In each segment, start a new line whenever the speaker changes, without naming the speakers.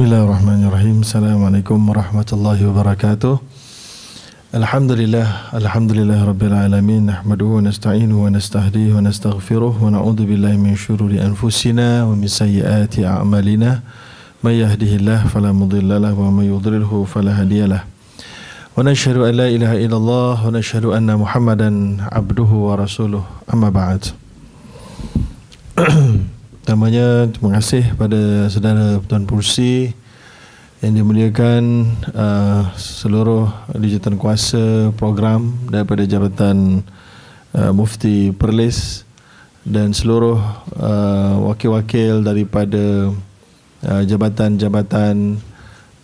Bismillahirrahmanirrahim. Assalamualaikum warahmatullahi wabarakatuh. Alhamdulillah, alhamdulillah rabbil alamin. Nahmaduhu wa nasta'inuhu wa nastahdihi wa nastaghfiruh wa na'udzu billahi min syururi anfusina wa min sayyiati a'malina. May yahdihillahu fala mudilla lahu wa may yudlilhu fala hadiyalah. Wa nashhadu an la ilaha illallah wa nashhadu anna Muhammadan abduhu wa rasuluh. Amma ba'd. Pertamanya terima kasih pada saudara Tuan Pursi yang dimuliakan uh, seluruh digital kuasa program daripada Jabatan uh, Mufti Perlis dan seluruh uh, wakil-wakil daripada uh, jabatan-jabatan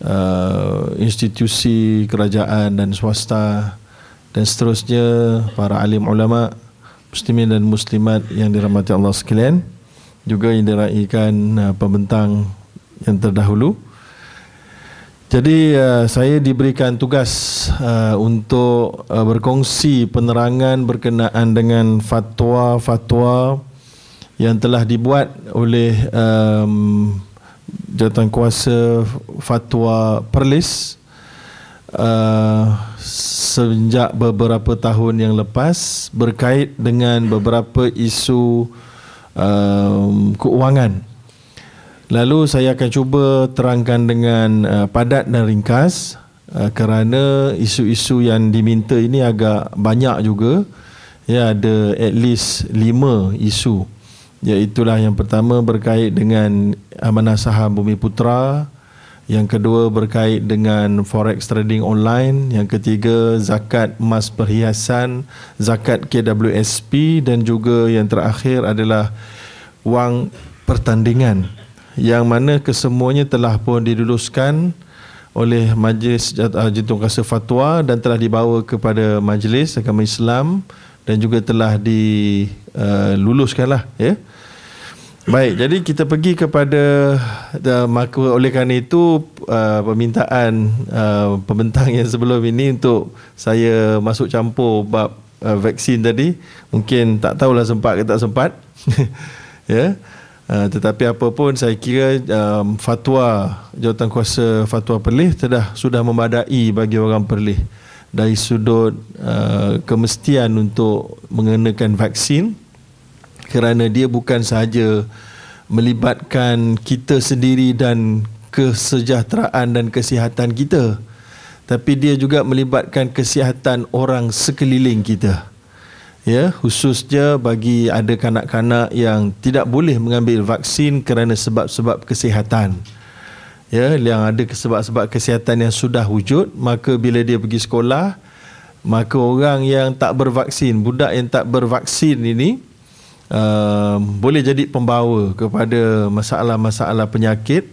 uh, institusi kerajaan dan swasta dan seterusnya para alim ulama muslimin dan muslimat yang dirahmati Allah sekalian juga yang diraikan uh, pembentang yang terdahulu. Jadi uh, saya diberikan tugas uh, untuk uh, berkongsi penerangan berkenaan dengan fatwa-fatwa yang telah dibuat oleh um, jawatan kuasa fatwa Perlis uh, sejak beberapa tahun yang lepas berkait dengan beberapa isu um, keuangan. Lalu saya akan cuba terangkan dengan uh, padat dan ringkas uh, kerana isu-isu yang diminta ini agak banyak juga. Ya ada at least lima isu. Iaitulah yang pertama berkait dengan amanah saham Bumi Putra, yang kedua berkait dengan forex trading online, yang ketiga zakat emas perhiasan, zakat KWSP dan juga yang terakhir adalah wang pertandingan yang mana kesemuanya telah pun diluluskan oleh Majlis Jatuh Kasa Fatwa dan telah dibawa kepada Majlis Agama Islam dan juga telah diluluskanlah uh, ya. Baik, jadi kita pergi kepada uh, maka oleh kerana itu uh, permintaan uh, pembentang yang sebelum ini untuk saya masuk campur bab uh, vaksin tadi mungkin tak tahulah sempat ke tak sempat. ya. Uh, tetapi apapun saya kira um, fatwa jawatan kuasa fatwa Perlis sudah sudah memadai bagi orang Perlis. Dari sudut uh, kemestian untuk mengenakan vaksin kerana dia bukan sahaja melibatkan kita sendiri dan kesejahteraan dan kesihatan kita tapi dia juga melibatkan kesihatan orang sekeliling kita ya khususnya bagi ada kanak-kanak yang tidak boleh mengambil vaksin kerana sebab-sebab kesihatan. Ya yang ada sebab-sebab kesihatan yang sudah wujud maka bila dia pergi sekolah maka orang yang tak bervaksin budak yang tak bervaksin ini uh, boleh jadi pembawa kepada masalah-masalah penyakit.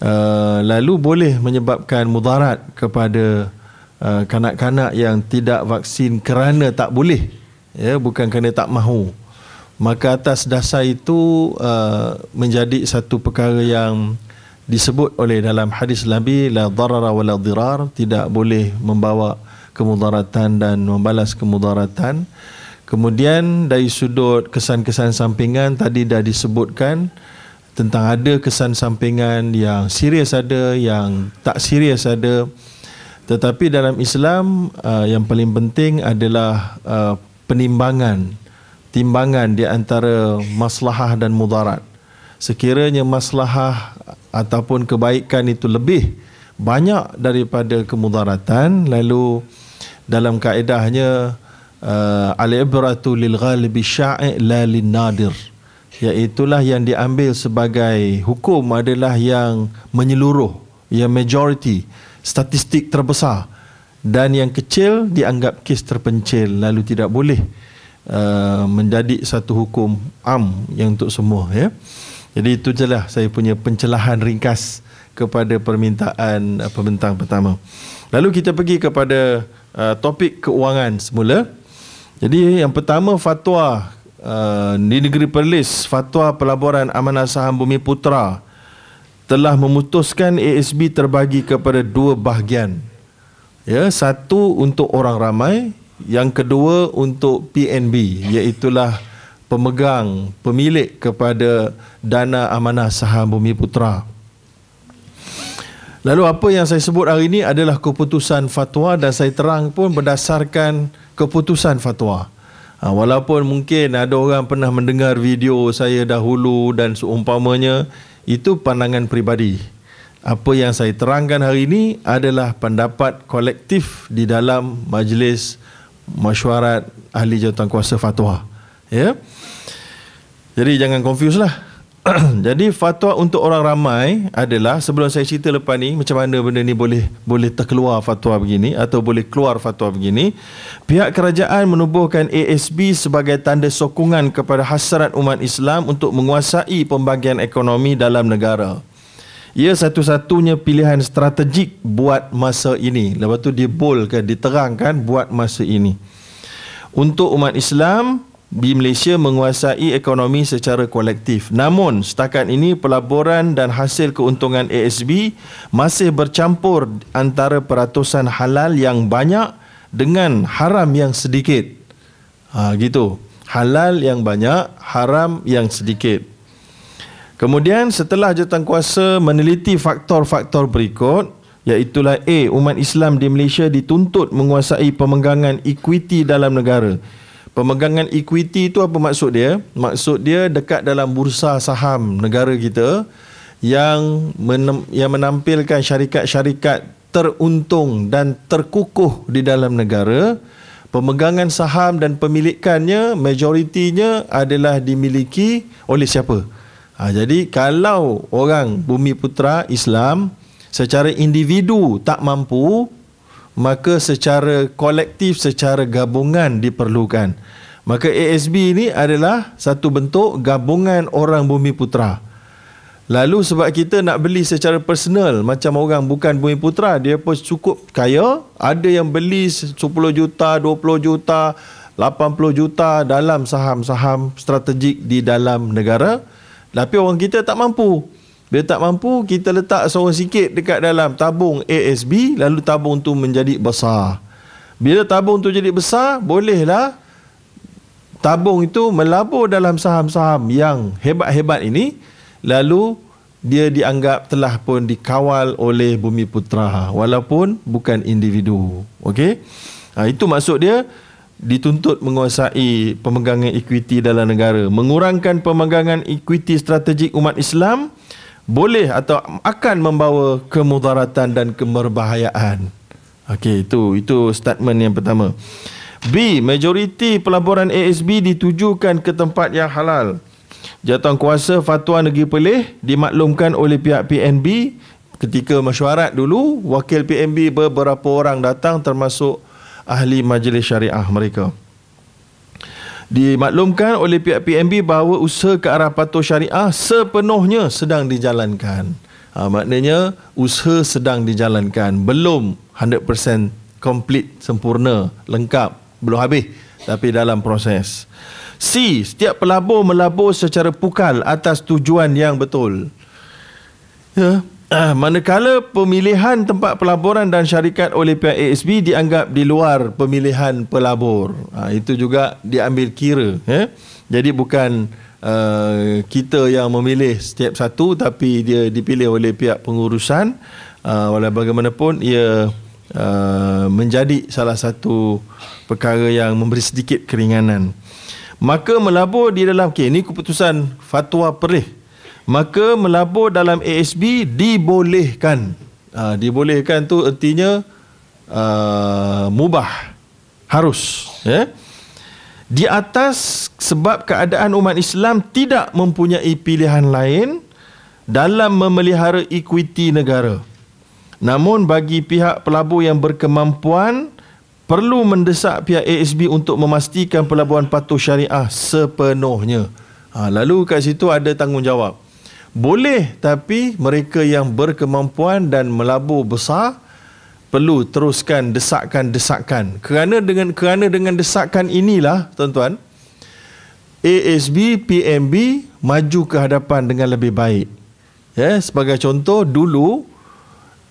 Uh, lalu boleh menyebabkan mudarat kepada uh, kanak-kanak yang tidak vaksin kerana tak boleh ya bukan kerana tak mahu maka atas dasar itu uh, menjadi satu perkara yang disebut oleh dalam hadis Nabi la darara wala dirar tidak boleh membawa kemudaratan dan membalas kemudaratan Kemudian dari sudut kesan-kesan sampingan tadi dah disebutkan tentang ada kesan sampingan yang serius ada, yang tak serius ada. Tetapi dalam Islam uh, yang paling penting adalah uh, penimbangan, timbangan di antara maslahah dan mudarat. Sekiranya maslahah ataupun kebaikan itu lebih banyak daripada kemudaratan, lalu dalam kaedahnya uh, al-ibratu lil ghalibi sya'i la lin nadir iaitulah yang diambil sebagai hukum adalah yang menyeluruh yang majority statistik terbesar dan yang kecil dianggap kes terpencil lalu tidak boleh uh, menjadi satu hukum am yang untuk semua ya. Jadi itu jelah saya punya pencelahan ringkas kepada permintaan uh, pembentang pertama. Lalu kita pergi kepada uh, topik keuangan semula. Jadi yang pertama fatwa uh, di negeri Perlis, fatwa pelaburan amanah saham Bumi Putra telah memutuskan ASB terbagi kepada dua bahagian. Ya, satu untuk orang ramai, yang kedua untuk PNB, iaitulah pemegang pemilik kepada dana amanah saham Bumi Putra. Lalu apa yang saya sebut hari ini adalah keputusan fatwa dan saya terang pun berdasarkan keputusan fatwa. Ha, walaupun mungkin ada orang pernah mendengar video saya dahulu dan seumpamanya itu pandangan peribadi. Apa yang saya terangkan hari ini adalah pendapat kolektif di dalam majlis mesyuarat ahli jawatankuasa fatwa. Ya. Jadi jangan confuse lah. Jadi fatwa untuk orang ramai adalah sebelum saya cerita lepas ni macam mana benda ni boleh boleh terkeluar fatwa begini atau boleh keluar fatwa begini. Pihak kerajaan menubuhkan ASB sebagai tanda sokongan kepada hasrat umat Islam untuk menguasai pembagian ekonomi dalam negara. Ia satu-satunya pilihan strategik buat masa ini. Lepas tu dibolkan, diterangkan buat masa ini. Untuk umat Islam, di Malaysia menguasai ekonomi secara kolektif. Namun, setakat ini pelaburan dan hasil keuntungan ASB masih bercampur antara peratusan halal yang banyak dengan haram yang sedikit. Ha, gitu. Halal yang banyak, haram yang sedikit. Kemudian setelah jawatan kuasa meneliti faktor-faktor berikut, iaitulah A. Umat Islam di Malaysia dituntut menguasai pemenggangan equity dalam negara. Pemegangan equity itu apa maksud dia? Maksud dia dekat dalam bursa saham negara kita yang menem, yang menampilkan syarikat-syarikat teruntung dan terkukuh di dalam negara. Pemegangan saham dan pemilikannya majoritinya adalah dimiliki oleh siapa? Ha, jadi kalau orang Bumi Putra Islam secara individu tak mampu maka secara kolektif secara gabungan diperlukan. Maka ASB ini adalah satu bentuk gabungan orang bumi putra. Lalu sebab kita nak beli secara personal macam orang bukan bumi putra dia pun cukup kaya. Ada yang beli 10 juta 20 juta 80 juta dalam saham-saham strategik di dalam negara tapi orang kita tak mampu bila tak mampu, kita letak seorang sikit dekat dalam tabung ASB, lalu tabung tu menjadi besar. Bila tabung tu jadi besar, bolehlah tabung itu melabur dalam saham-saham yang hebat-hebat ini, lalu dia dianggap telah pun dikawal oleh Bumi Putra walaupun bukan individu. Okey? Ha, itu maksud dia dituntut menguasai pemegangan equity dalam negara, mengurangkan pemegangan equity strategik umat Islam boleh atau akan membawa kemudaratan dan kemerbahayaan. Okey, itu itu statement yang pertama. B, majoriti pelaburan ASB ditujukan ke tempat yang halal. Jatuh kuasa fatwa negeri Perlis dimaklumkan oleh pihak PNB ketika mesyuarat dulu, wakil PNB beberapa orang datang termasuk ahli majlis syariah mereka dimaklumkan oleh pihak PNB bahawa usaha ke arah patuh syariah sepenuhnya sedang dijalankan. Ha, maknanya usaha sedang dijalankan. Belum 100% komplit, sempurna, lengkap, belum habis. Tapi dalam proses. C. Setiap pelabur melabur secara pukal atas tujuan yang betul. Ya, Uh, manakala pemilihan tempat pelaburan dan syarikat oleh pihak ASB dianggap di luar pemilihan pelabur. Uh, itu juga diambil kira. Ya? Jadi bukan uh, kita yang memilih setiap satu tapi dia dipilih oleh pihak pengurusan. Uh, walau bagaimanapun ia uh, menjadi salah satu perkara yang memberi sedikit keringanan. Maka melabur di dalam, okay, ini keputusan fatwa perih maka melabur dalam ASB dibolehkan. Uh, dibolehkan tu artinya uh, mubah. Harus. Ya? Di atas sebab keadaan umat Islam tidak mempunyai pilihan lain dalam memelihara equity negara. Namun bagi pihak pelabur yang berkemampuan perlu mendesak pihak ASB untuk memastikan pelaburan patuh syariah sepenuhnya. Ha, lalu kat situ ada tanggungjawab. Boleh tapi mereka yang berkemampuan dan melabur besar perlu teruskan desakan-desakan. Kerana dengan kerana dengan desakan inilah tuan-tuan ASB PMB maju ke hadapan dengan lebih baik. Ya, sebagai contoh dulu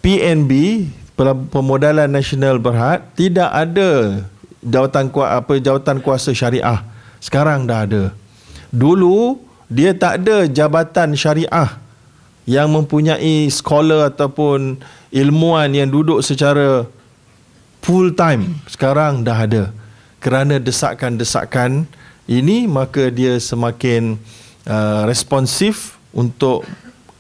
PNB Pemodalan Nasional Berhad tidak ada jawatan kuasa apa jawatan kuasa syariah. Sekarang dah ada. Dulu dia tak ada jabatan syariah yang mempunyai scholar ataupun ilmuwan yang duduk secara full time sekarang dah ada kerana desakan-desakan ini maka dia semakin uh, responsif untuk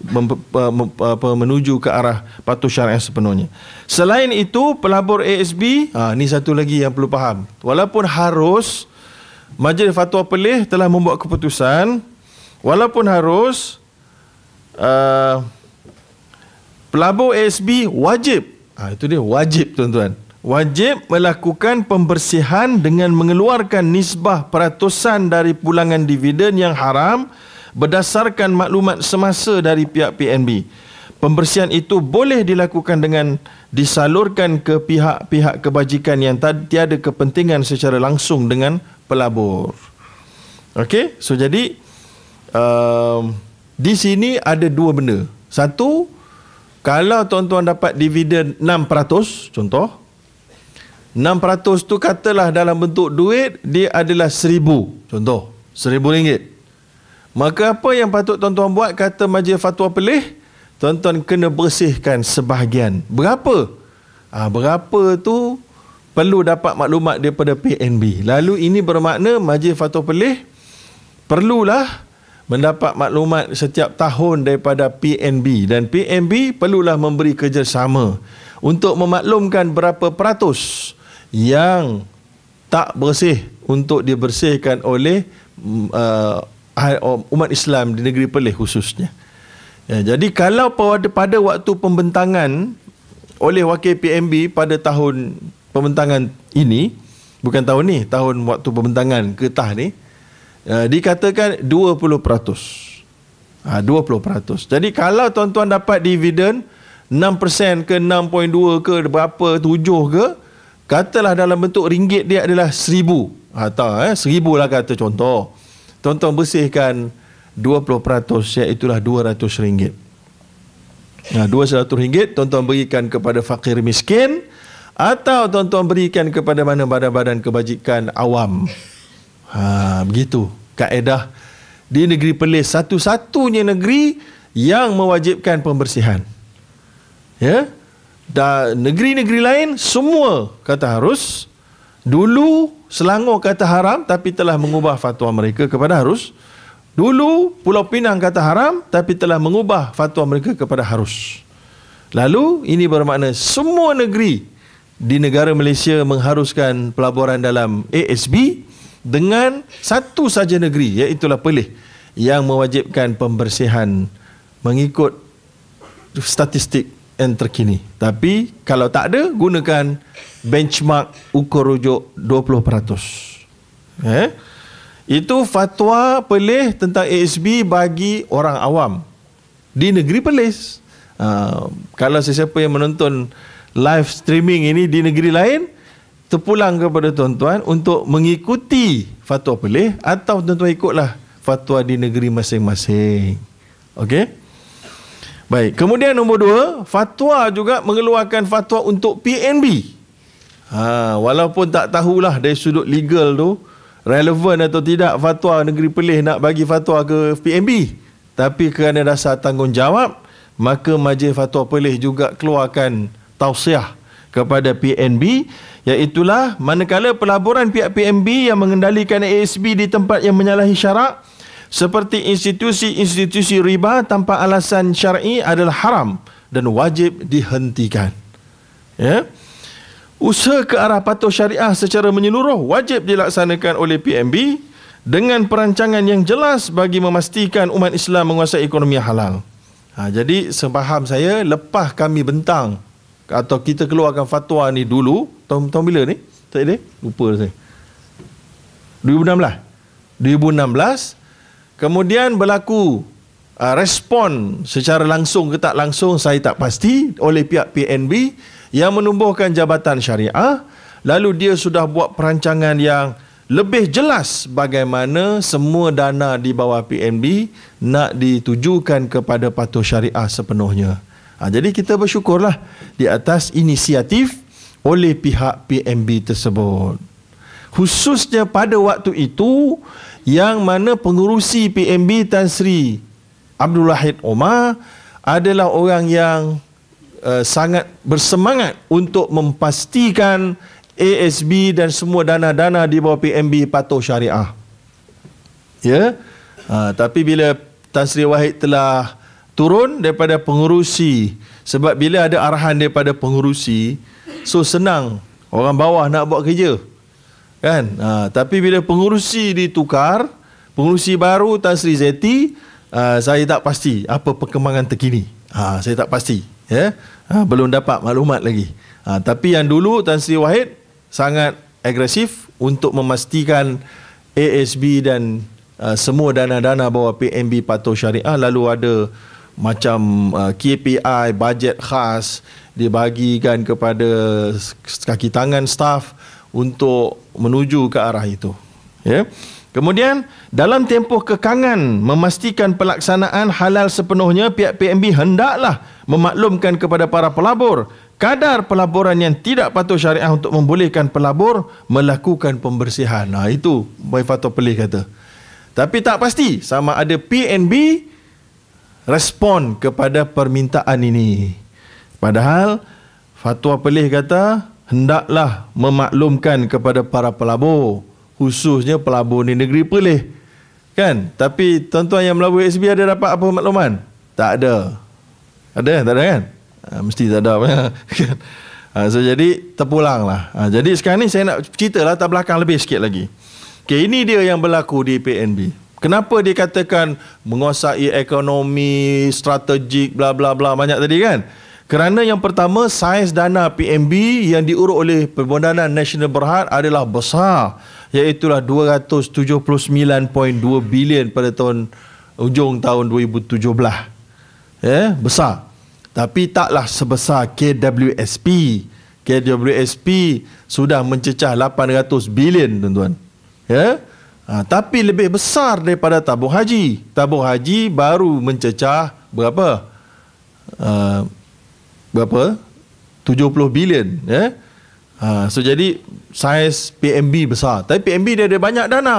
mem- mem- apa, menuju ke arah patuh syariah sepenuhnya. Selain itu, pelabur ASB, ha, ni satu lagi yang perlu faham. Walaupun harus, Majlis Fatwa Pelih telah membuat keputusan, walaupun harus, uh, pelabur ASB wajib, ha, itu dia wajib tuan-tuan, wajib melakukan pembersihan dengan mengeluarkan nisbah peratusan dari pulangan dividen yang haram berdasarkan maklumat semasa dari pihak PNB. Pembersihan itu boleh dilakukan dengan disalurkan ke pihak-pihak kebajikan yang tiada kepentingan secara langsung dengan pelabur. Okey, so jadi um, di sini ada dua benda. Satu, kalau tuan-tuan dapat dividen 6%, contoh, 6% tu katalah dalam bentuk duit, dia adalah seribu. Contoh, seribu ringgit. Maka apa yang patut tuan-tuan buat kata majlis fatwa pelih? Tuan-tuan kena bersihkan sebahagian. Berapa? Ha, berapa tu perlu dapat maklumat daripada PNB. Lalu ini bermakna majlis fatwa pelih perlulah mendapat maklumat setiap tahun daripada PNB dan PNB perlulah memberi kerjasama untuk memaklumkan berapa peratus yang tak bersih untuk dibersihkan oleh uh, umat Islam di negeri Perlis khususnya. Ya, jadi kalau pada, pada waktu pembentangan oleh wakil PMB pada tahun pembentangan ini, bukan tahun ni, tahun waktu pembentangan ketah ni, ya, dikatakan 20%. Ha, 20%. Jadi kalau tuan-tuan dapat dividen 6% ke 6.2 ke berapa 7 ke katalah dalam bentuk ringgit dia adalah 1000 atau ha, eh 1000 lah kata contoh tuan-tuan bersihkan 20% iaitu RM200. Nah, RM200 tuan-tuan berikan kepada fakir miskin atau tuan-tuan berikan kepada mana badan-badan kebajikan awam. Ha, begitu kaedah di negeri Perlis satu-satunya negeri yang mewajibkan pembersihan. Ya. Dan negeri-negeri lain semua kata harus dulu Selangor kata haram tapi telah mengubah fatwa mereka kepada harus. Dulu Pulau Pinang kata haram tapi telah mengubah fatwa mereka kepada harus. Lalu ini bermakna semua negeri di negara Malaysia mengharuskan pelaburan dalam ASB dengan satu saja negeri iaitu Perlis yang mewajibkan pembersihan mengikut statistik yang terkini. Tapi kalau tak ada gunakan benchmark ukur rujuk 20%. Eh? Itu fatwa pelih tentang ASB bagi orang awam di negeri Perlis. Uh, kalau sesiapa yang menonton live streaming ini di negeri lain terpulang kepada tuan-tuan untuk mengikuti fatwa pelih atau tuan-tuan ikutlah fatwa di negeri masing-masing. Okey? Baik, kemudian nombor dua, fatwa juga mengeluarkan fatwa untuk PNB. Ha, walaupun tak tahulah dari sudut legal tu, relevan atau tidak fatwa negeri Perlis nak bagi fatwa ke PNB. Tapi kerana dasar tanggungjawab, maka Majlis Fatwa Perlis juga keluarkan tausiah kepada PNB iaitulah manakala pelaburan pihak PNB yang mengendalikan ASB di tempat yang menyalahi syarak seperti institusi-institusi riba tanpa alasan syar'i adalah haram dan wajib dihentikan. Ya. Usaha ke arah patuh syariah secara menyeluruh wajib dilaksanakan oleh PMB dengan perancangan yang jelas bagi memastikan umat Islam menguasai ekonomi halal. Ha, jadi sepaham saya lepas kami bentang atau kita keluarkan fatwa ni dulu tahun, tahun bila ni? Tak ada? Lupa saya. 2016. 2016 Kemudian berlaku uh, respon secara langsung ke tak langsung saya tak pasti oleh pihak PNB yang menumbuhkan jabatan syariah lalu dia sudah buat perancangan yang lebih jelas bagaimana semua dana di bawah PNB nak ditujukan kepada patuh syariah sepenuhnya. Ha, jadi kita bersyukurlah di atas inisiatif oleh pihak PNB tersebut. Khususnya pada waktu itu yang mana pengurusi PMB Tan Sri Abdul Wahid Omar adalah orang yang uh, sangat bersemangat untuk memastikan ASB dan semua dana-dana di bawah PMB patuh syariah. Ya. Ha, tapi bila Tan Sri Wahid telah turun daripada pengurusi sebab bila ada arahan daripada pengurusi so senang. Orang bawah nak buat kerja. Kan? Ha, tapi bila pengurusi ditukar pengurusi baru Tan Sri Zeti uh, saya tak pasti apa perkembangan terkini. Ha, saya tak pasti ya? Ha, belum dapat maklumat lagi. Ha, tapi yang dulu Tan Sri Wahid sangat agresif untuk memastikan ASB dan uh, semua dana-dana bawah PNB patuh syariah. Lalu ada macam uh, KPI bajet khas dibagikan kepada kaki tangan staff untuk menuju ke arah itu ya? Kemudian dalam tempoh kekangan memastikan pelaksanaan halal sepenuhnya pihak PNB hendaklah memaklumkan kepada para pelabur kadar pelaburan yang tidak patuh syariah untuk membolehkan pelabur melakukan pembersihan. Nah itu Boy Fatul Pelih kata. Tapi tak pasti sama ada PNB respon kepada permintaan ini. Padahal Fatwa Pelih kata hendaklah memaklumkan kepada para pelabur khususnya pelabur di negeri Perlis. Kan? Tapi tuan-tuan yang melabur SB ada dapat apa makluman? Tak ada. Ada? Tak ada kan? Ha, mesti tak ada. Kan? ha, so, jadi terpulang lah. Ha, jadi sekarang ni saya nak cerita lah belakang lebih sikit lagi. Okay, ini dia yang berlaku di PNB. Kenapa dia katakan menguasai ekonomi, strategik, bla bla bla banyak tadi kan? Kerana yang pertama, saiz dana PNB yang diurut oleh Perbandanan Nasional Berhad adalah besar iaitulah 279.2 bilion pada tahun ujung tahun 2017. Ya, besar. Tapi taklah sebesar KWSP. KWSP sudah mencecah 800 bilion tuan-tuan. Ya. Ha, tapi lebih besar daripada tabung haji. Tabung haji baru mencecah berapa? Uh, berapa? 70 bilion, ya. Ha, so jadi saiz PMB besar. Tapi PMB dia ada banyak dana.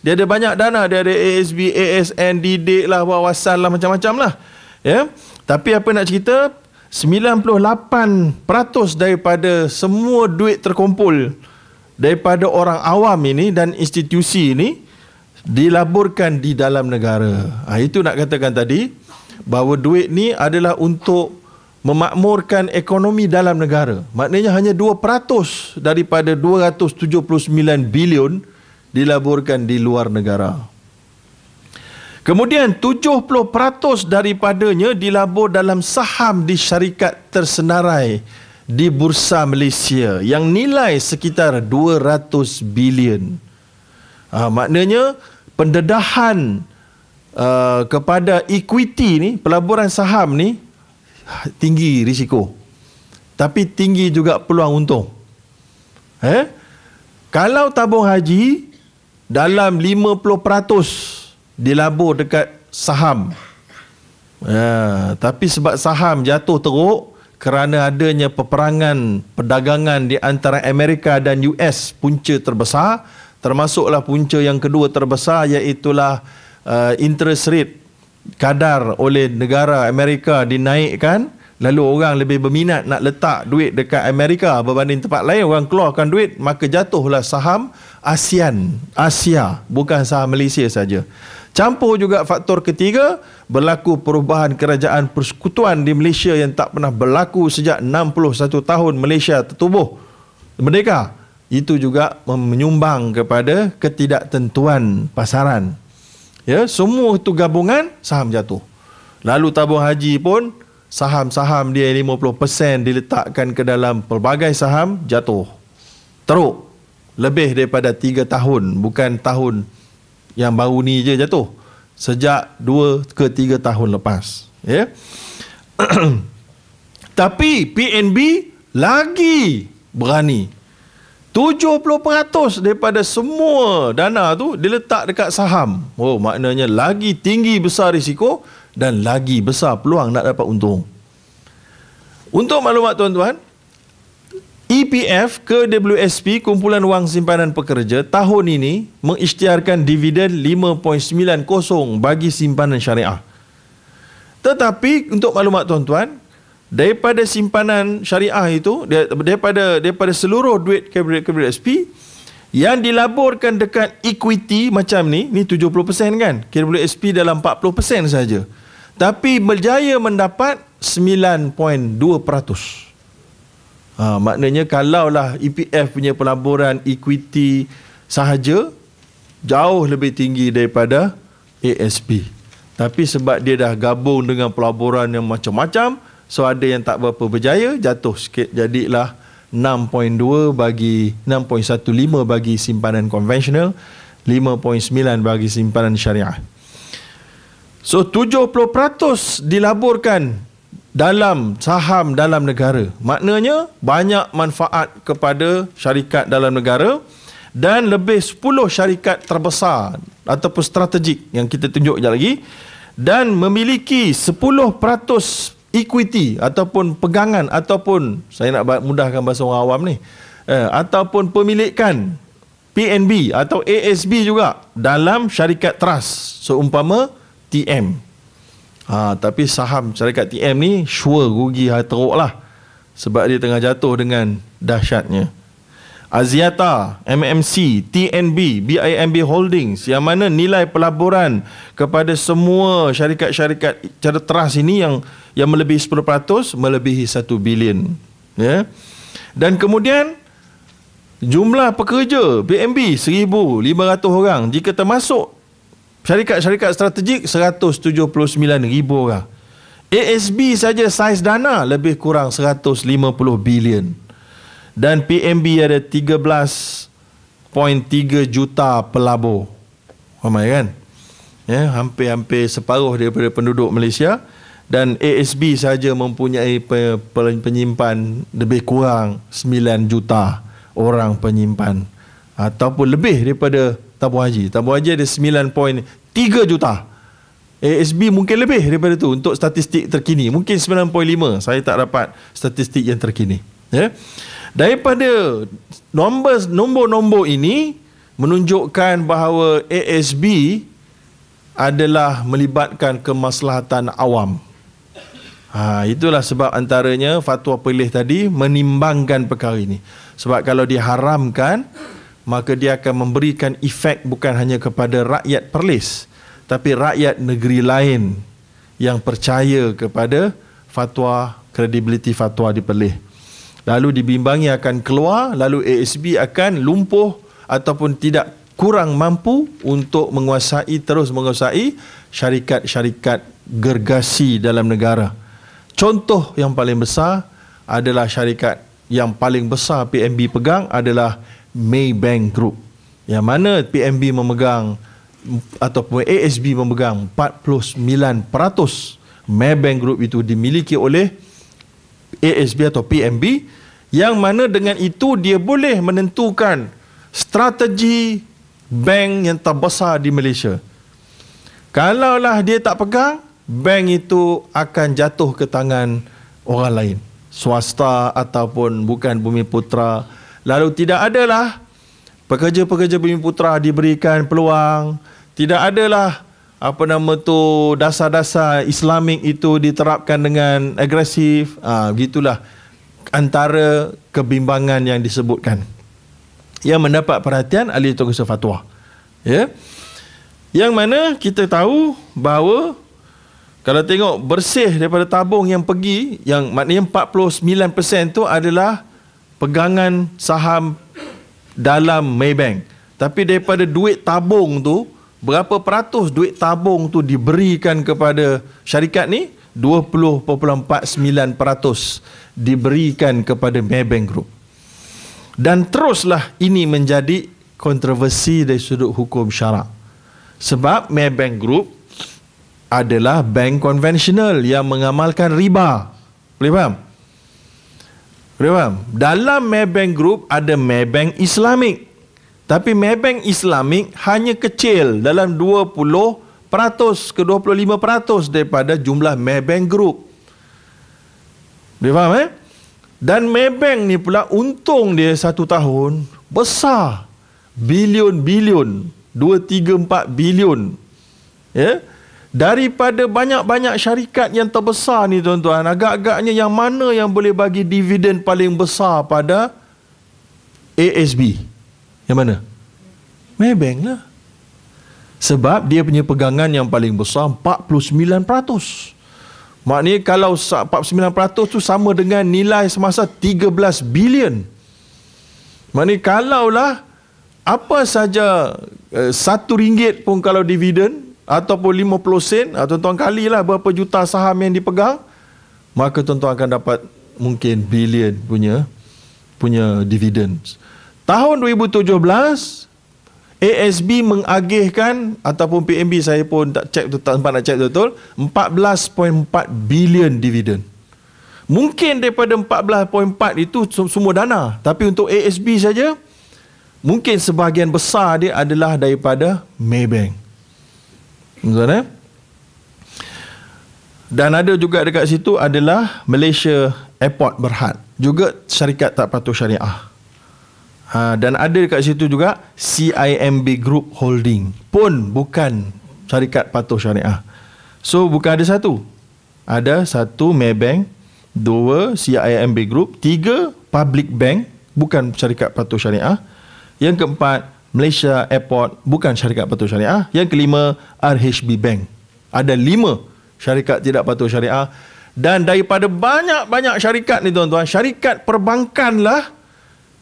Dia ada banyak dana. Dia ada ASB, ASN, DD lah, wawasan lah, macam-macam lah. Ya? Tapi apa nak cerita, 98% daripada semua duit terkumpul daripada orang awam ini dan institusi ini dilaburkan di dalam negara. Ha, itu nak katakan tadi bahawa duit ni adalah untuk memakmurkan ekonomi dalam negara. Maknanya hanya 2% daripada 279 bilion dilaburkan di luar negara. Kemudian 70% daripadanya dilabur dalam saham di syarikat tersenarai di Bursa Malaysia yang nilai sekitar 200 bilion. Ha, maknanya pendedahan uh, kepada equity ni, pelaburan saham ni tinggi risiko. Tapi tinggi juga peluang untung. Eh? Kalau tabung haji dalam 50% dilabur dekat saham. Ya, tapi sebab saham jatuh teruk kerana adanya peperangan perdagangan di antara Amerika dan US punca terbesar termasuklah punca yang kedua terbesar iaitu uh, interest rate kadar oleh negara Amerika dinaikkan lalu orang lebih berminat nak letak duit dekat Amerika berbanding tempat lain orang keluarkan duit maka jatuhlah saham ASEAN Asia bukan saham Malaysia saja. Campur juga faktor ketiga berlaku perubahan kerajaan persekutuan di Malaysia yang tak pernah berlaku sejak 61 tahun Malaysia tertubuh. Merdeka. Itu juga menyumbang kepada ketidaktentuan pasaran Ya, semua itu gabungan saham jatuh. Lalu tabung haji pun saham-saham dia 50% diletakkan ke dalam pelbagai saham jatuh. Teruk. Lebih daripada 3 tahun, bukan tahun yang baru ni je jatuh. Sejak 2 ke 3 tahun lepas. Ya. Tapi PNB lagi berani 70% daripada semua dana tu diletak dekat saham. Oh, maknanya lagi tinggi besar risiko dan lagi besar peluang nak dapat untung. Untuk maklumat tuan-tuan, EPF ke WSP Kumpulan Wang Simpanan Pekerja tahun ini mengisytiharkan dividen 5.90 bagi simpanan syariah. Tetapi untuk maklumat tuan-tuan, daripada simpanan syariah itu, daripada daripada seluruh duit KWSP, yang dilaburkan dekat equity macam ni, ni 70% kan? KWSP dalam 40% saja. Tapi berjaya mendapat 9.2%. Ha, maknanya kalaulah EPF punya pelaburan equity sahaja jauh lebih tinggi daripada ASP. Tapi sebab dia dah gabung dengan pelaburan yang macam-macam, so ada yang tak berapa berjaya, jatuh sikit jadilah 6.2 bagi 6.15 bagi simpanan konvensional 5.9 bagi simpanan syariah. So 70% dilaburkan dalam saham dalam negara. Maknanya banyak manfaat kepada syarikat dalam negara dan lebih 10 syarikat terbesar ataupun strategik yang kita tunjuk sekejap lagi dan memiliki 10% equity ataupun pegangan ataupun saya nak mudahkan bahasa orang awam ni eh, ataupun pemilikan PNB atau ASB juga dalam syarikat trust seumpama TM ha, tapi saham syarikat TM ni sure rugi teruk lah sebab dia tengah jatuh dengan dahsyatnya. Aziata, MMC, TNB, BIMB Holdings yang mana nilai pelaburan kepada semua syarikat-syarikat cara trust ini yang yang melebihi 10% melebihi 1 bilion ya. Dan kemudian jumlah pekerja BMB 1500 orang jika termasuk syarikat-syarikat strategik 179,000 orang. ASB saja saiz dana lebih kurang 150 bilion dan PMB ada 13.3 juta pelabur. Ramai kan? Ya, hampir-hampir separuh daripada penduduk Malaysia dan ASB saja mempunyai penyimpan lebih kurang 9 juta orang penyimpan ataupun lebih daripada tabung haji. Tabung haji ada 9.3 juta. ASB mungkin lebih daripada tu untuk statistik terkini. Mungkin 9.5. Saya tak dapat statistik yang terkini. Ya. Daripada nombor nombor-nombor ini menunjukkan bahawa ASB adalah melibatkan kemaslahatan awam. Ha, itulah sebab antaranya fatwa pilih tadi menimbangkan perkara ini. Sebab kalau diharamkan, maka dia akan memberikan efek bukan hanya kepada rakyat Perlis, tapi rakyat negeri lain yang percaya kepada fatwa, kredibiliti fatwa di Perlis lalu dibimbangi akan keluar lalu ASB akan lumpuh ataupun tidak kurang mampu untuk menguasai terus menguasai syarikat-syarikat gergasi dalam negara. Contoh yang paling besar adalah syarikat yang paling besar PNB pegang adalah Maybank Group. Yang mana PNB memegang ataupun ASB memegang 49%. Maybank Group itu dimiliki oleh ASB atau PNB yang mana dengan itu dia boleh menentukan strategi bank yang terbesar di Malaysia. Kalaulah dia tak pegang, bank itu akan jatuh ke tangan orang lain. Swasta ataupun bukan bumi putra. Lalu tidak adalah pekerja-pekerja bumi putra diberikan peluang. Tidak adalah apa nama tu dasar-dasar Islamik itu diterapkan dengan agresif. Ah, ha, gitulah antara kebimbangan yang disebutkan yang mendapat perhatian ahli tokso fatwa ya yang mana kita tahu bahawa kalau tengok bersih daripada tabung yang pergi yang maknanya 49% tu adalah pegangan saham dalam Maybank tapi daripada duit tabung tu berapa peratus duit tabung tu diberikan kepada syarikat ni 20.49% diberikan kepada Maybank Group. Dan teruslah ini menjadi kontroversi dari sudut hukum syarak. Sebab Maybank Group adalah bank konvensional yang mengamalkan riba. Boleh faham? Boleh faham? Dalam Maybank Group ada Maybank Islamic. Tapi Maybank Islamic hanya kecil dalam 20 peratus ke 25% daripada jumlah Maybank Group. Boleh faham eh? Dan Maybank ni pula untung dia satu tahun besar. Bilion-bilion. 2, 3, 4 bilion. Ya? Daripada banyak-banyak syarikat yang terbesar ni tuan-tuan, agak-agaknya yang mana yang boleh bagi dividen paling besar pada ASB? Yang mana? Maybank lah. Sebab dia punya pegangan yang paling besar 49%. Maknanya kalau 49% tu sama dengan nilai semasa 13 bilion. Maknanya kalaulah apa saja eh, satu ringgit pun kalau dividen ataupun 50 sen, ah, tuan-tuan kalilah berapa juta saham yang dipegang, maka tuan-tuan akan dapat mungkin bilion punya punya dividen. Tahun 2017 ASB mengagihkan ataupun PNB saya pun tak cek tak sempat nak cek betul 14.4 bilion dividen. Mungkin daripada 14.4 itu semua dana, tapi untuk ASB saja mungkin sebahagian besar dia adalah daripada Maybank. Betul eh? Dan ada juga dekat situ adalah Malaysia Airport Berhad. Juga syarikat tak patuh syariah. Ha, dan ada dekat situ juga CIMB Group Holding pun bukan syarikat patuh syariah. So bukan ada satu. Ada satu Maybank, dua CIMB Group, tiga Public Bank bukan syarikat patuh syariah. Yang keempat Malaysia Airport bukan syarikat patuh syariah. Yang kelima RHB Bank. Ada lima syarikat tidak patuh syariah dan daripada banyak-banyak syarikat ni tuan-tuan, syarikat perbankan lah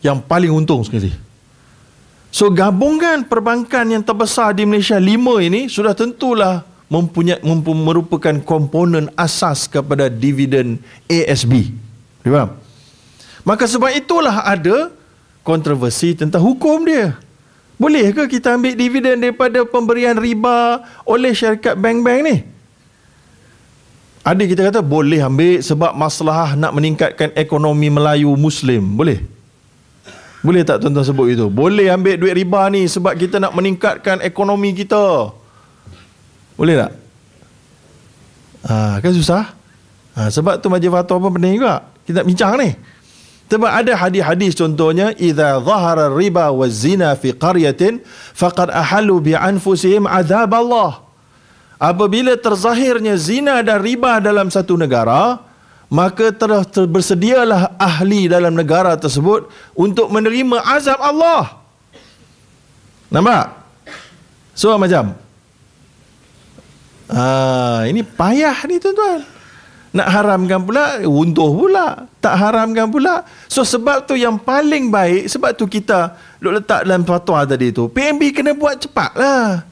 yang paling untung sekali. So gabungan perbankan yang terbesar di Malaysia lima ini sudah tentulah mempunyai merupakan komponen asas kepada dividen ASB. Faham? Maka sebab itulah ada kontroversi tentang hukum dia. Boleh ke kita ambil dividen daripada pemberian riba oleh syarikat bank-bank ni? Ada kita kata boleh ambil sebab masalah nak meningkatkan ekonomi Melayu Muslim. Boleh? Boleh tak tuan-tuan sebut itu? Boleh ambil duit riba ni sebab kita nak meningkatkan ekonomi kita. Boleh tak? Ha, kan susah. Ha, sebab tu majlis fatwa pun penting juga. Kita nak bincang ni. Sebab ada hadis-hadis contohnya idza zahara riba wa zina fi qaryatin faqad ahallu bi anfusihim azab Allah. Apabila terzahirnya zina dan riba dalam satu negara, maka telah ter- bersedialah ahli dalam negara tersebut untuk menerima azab Allah. Nampak? So macam Ah, ini payah ni tuan-tuan. Nak haramkan pula, untuh pula. Tak haramkan pula. So sebab tu yang paling baik, sebab tu kita letak dalam fatwa tadi tu, PNB kena buat cepat lah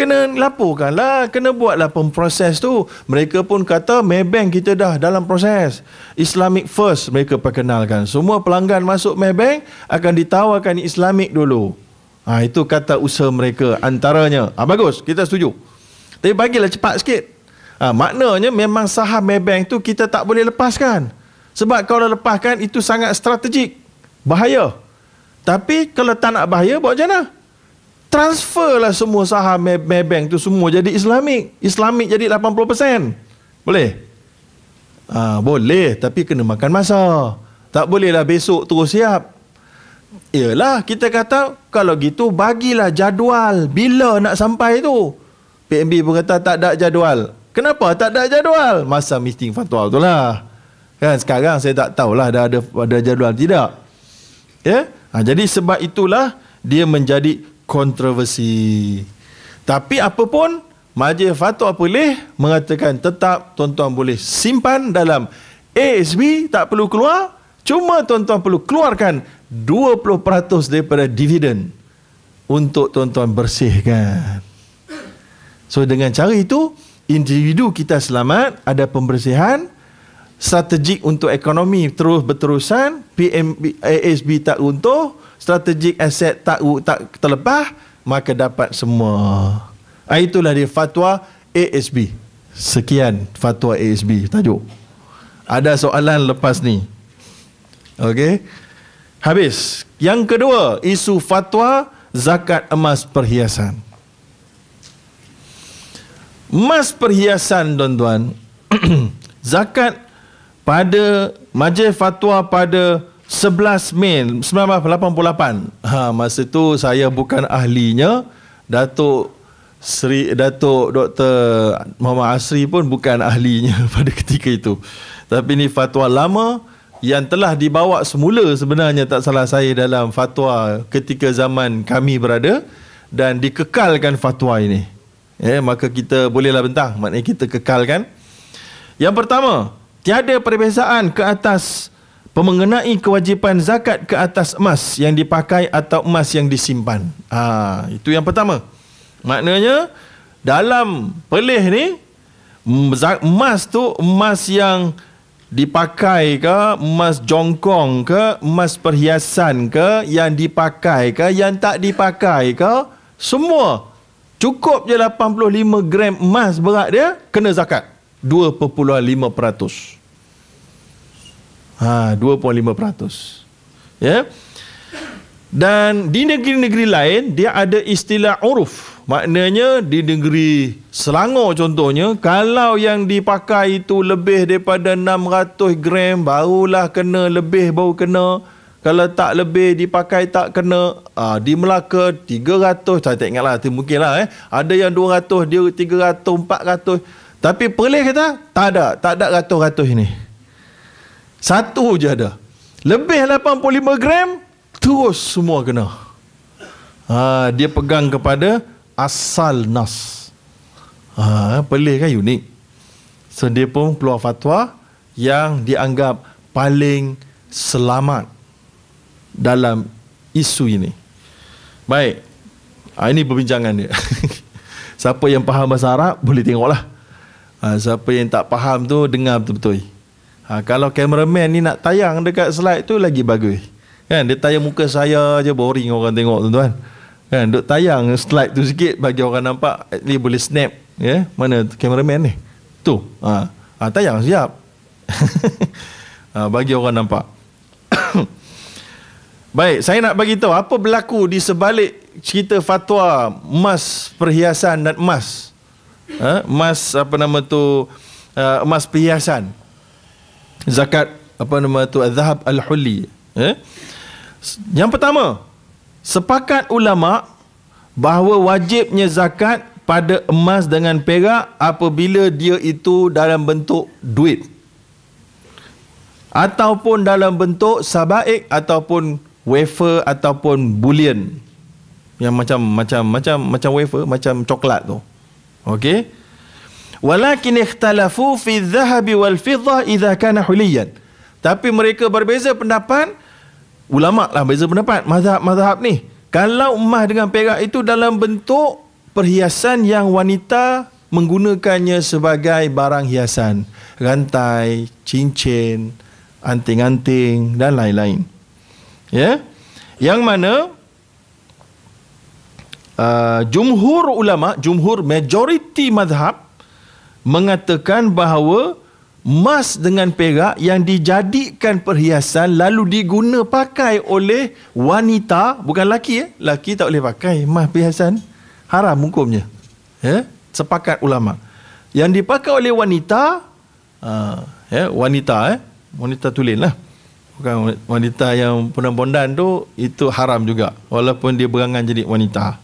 kena laporkan lah kena buatlah pemproses tu. Mereka pun kata Maybank kita dah dalam proses. Islamic first mereka perkenalkan. Semua pelanggan masuk Maybank akan ditawarkan Islamic dulu. Ha, itu kata usaha mereka antaranya. Ha, bagus. Kita setuju. Tapi bagilah cepat sikit ha, maknanya memang saham Maybank tu kita tak boleh lepaskan sebab kalau lepaskan itu sangat strategik bahaya tapi kalau tak nak bahaya buat macam mana transferlah semua saham Maybank tu semua jadi Islamik. Islamik jadi 80%. Boleh? Ha, boleh, tapi kena makan masa. Tak bolehlah besok terus siap. Yalah, kita kata kalau gitu bagilah jadual bila nak sampai tu. PNB pun kata tak ada jadual. Kenapa tak ada jadual? Masa meeting fatwa tu lah. Kan sekarang saya tak tahulah dah ada ada jadual tidak. Ya? Ha, jadi sebab itulah dia menjadi kontroversi. Tapi apa pun, majlis fatwa boleh mengatakan tetap tuan-tuan boleh simpan dalam ASB tak perlu keluar. Cuma tuan-tuan perlu keluarkan 20% daripada dividen untuk tuan-tuan bersihkan. So dengan cara itu, individu kita selamat, ada pembersihan, strategik untuk ekonomi terus berterusan, PMB, ASB tak runtuh, strategik aset tak tak terlepas maka dapat semua. Ah, itulah dia fatwa ASB sekian fatwa ASB tajuk. Ada soalan lepas ni. Okey. Habis. Yang kedua isu fatwa zakat emas perhiasan emas perhiasan tuan-tuan zakat pada majlis fatwa pada 11 Mei 1988. Ha, masa tu saya bukan ahlinya. Datuk Sri Datuk Dr. Muhammad Asri pun bukan ahlinya pada ketika itu. Tapi ini fatwa lama yang telah dibawa semula sebenarnya tak salah saya dalam fatwa ketika zaman kami berada dan dikekalkan fatwa ini. Ya, maka kita bolehlah bentang, maknanya kita kekalkan. Yang pertama, tiada perbezaan ke atas mengenai kewajipan zakat ke atas emas yang dipakai atau emas yang disimpan. Ha, itu yang pertama. Maknanya dalam pelih ni emas tu emas yang dipakai ke emas jongkong ke emas perhiasan ke yang dipakai ke yang tak dipakai ke semua cukup je 85 gram emas berat dia kena zakat 2.5% Ha, 2.5%. Ya. Dan di negeri-negeri lain dia ada istilah uruf. Maknanya di negeri Selangor contohnya kalau yang dipakai itu lebih daripada 600 gram barulah kena lebih baru kena. Kalau tak lebih dipakai tak kena. Ha, di Melaka 300 saya tak ingatlah mungkin lah eh. Ada yang 200 dia 300 400 tapi Perlis kata tak ada tak ada ratus-ratus ini. Satu je ada. Lebih 85 gram, terus semua kena. Ha, dia pegang kepada asal nas. Ha, pelih kan unik. So dia pun keluar fatwa yang dianggap paling selamat dalam isu ini. Baik. Ha, ini perbincangan dia. siapa yang faham bahasa Arab boleh tengoklah. Ha, siapa yang tak faham tu dengar betul-betul. Ha, kalau cameraman ni nak tayang dekat slide tu lagi bagus. Kan dia tayang muka saya je boring orang tengok tuan-tuan. Kan duk tayang slide tu sikit bagi orang nampak at least boleh snap ya. Yeah? Mana cameraman ni? Tu. Ha, ha tayang siap. ha, bagi orang nampak. Baik, saya nak bagi tahu apa berlaku di sebalik cerita fatwa emas perhiasan dan emas. Ha? emas apa nama tu uh, emas perhiasan zakat apa nama tu azhab al-hulli eh? yang pertama sepakat ulama bahawa wajibnya zakat pada emas dengan perak apabila dia itu dalam bentuk duit ataupun dalam bentuk sabaik ataupun wafer ataupun bullion. Yang macam macam macam macam wafer macam coklat tu. Okey? Walakin ikhtalafu fi dhahabi wal fiddah idza kana huliyan. Tapi mereka berbeza pendapat ulama lah berbeza pendapat mazhab-mazhab ni. Kalau emas dengan perak itu dalam bentuk perhiasan yang wanita menggunakannya sebagai barang hiasan. Rantai cincin anting-anting dan lain-lain ya? Yang mana uh, jumhur ulama jumhur majoriti mazhab mengatakan bahawa emas dengan perak yang dijadikan perhiasan lalu diguna pakai oleh wanita bukan laki ya laki tak boleh pakai emas perhiasan. Haram hukumnya. Ya? Sepakat ulama. Yang dipakai oleh wanita uh, ya wanita eh? Wanita tulen lah bukan wanita yang pondan-pondan tu itu haram juga. Walaupun dia berangan jadi wanita.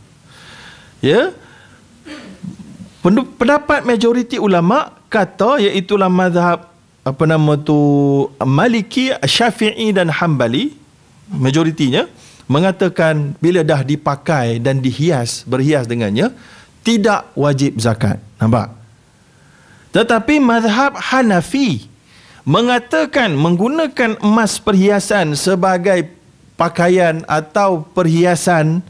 Ya? Pendapat majoriti ulama kata iaitu mazhab apa nama tu Maliki, Syafi'i dan Hambali majoritinya mengatakan bila dah dipakai dan dihias berhias dengannya tidak wajib zakat. Nampak? Tetapi mazhab Hanafi mengatakan menggunakan emas perhiasan sebagai pakaian atau perhiasan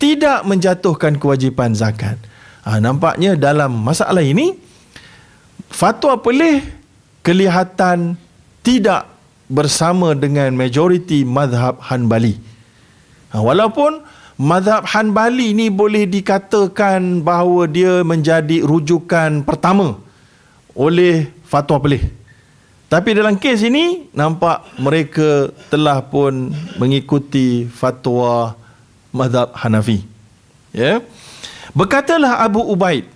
tidak menjatuhkan kewajipan zakat Ha, nampaknya dalam masalah ini fatwa pelih kelihatan tidak bersama dengan majoriti madhab Hanbali. Ha, walaupun madhab Hanbali ini boleh dikatakan bahawa dia menjadi rujukan pertama oleh fatwa pelih. Tapi dalam kes ini nampak mereka telah pun mengikuti fatwa madhab Hanafi. Ya. Berkatalah Abu Ubaid,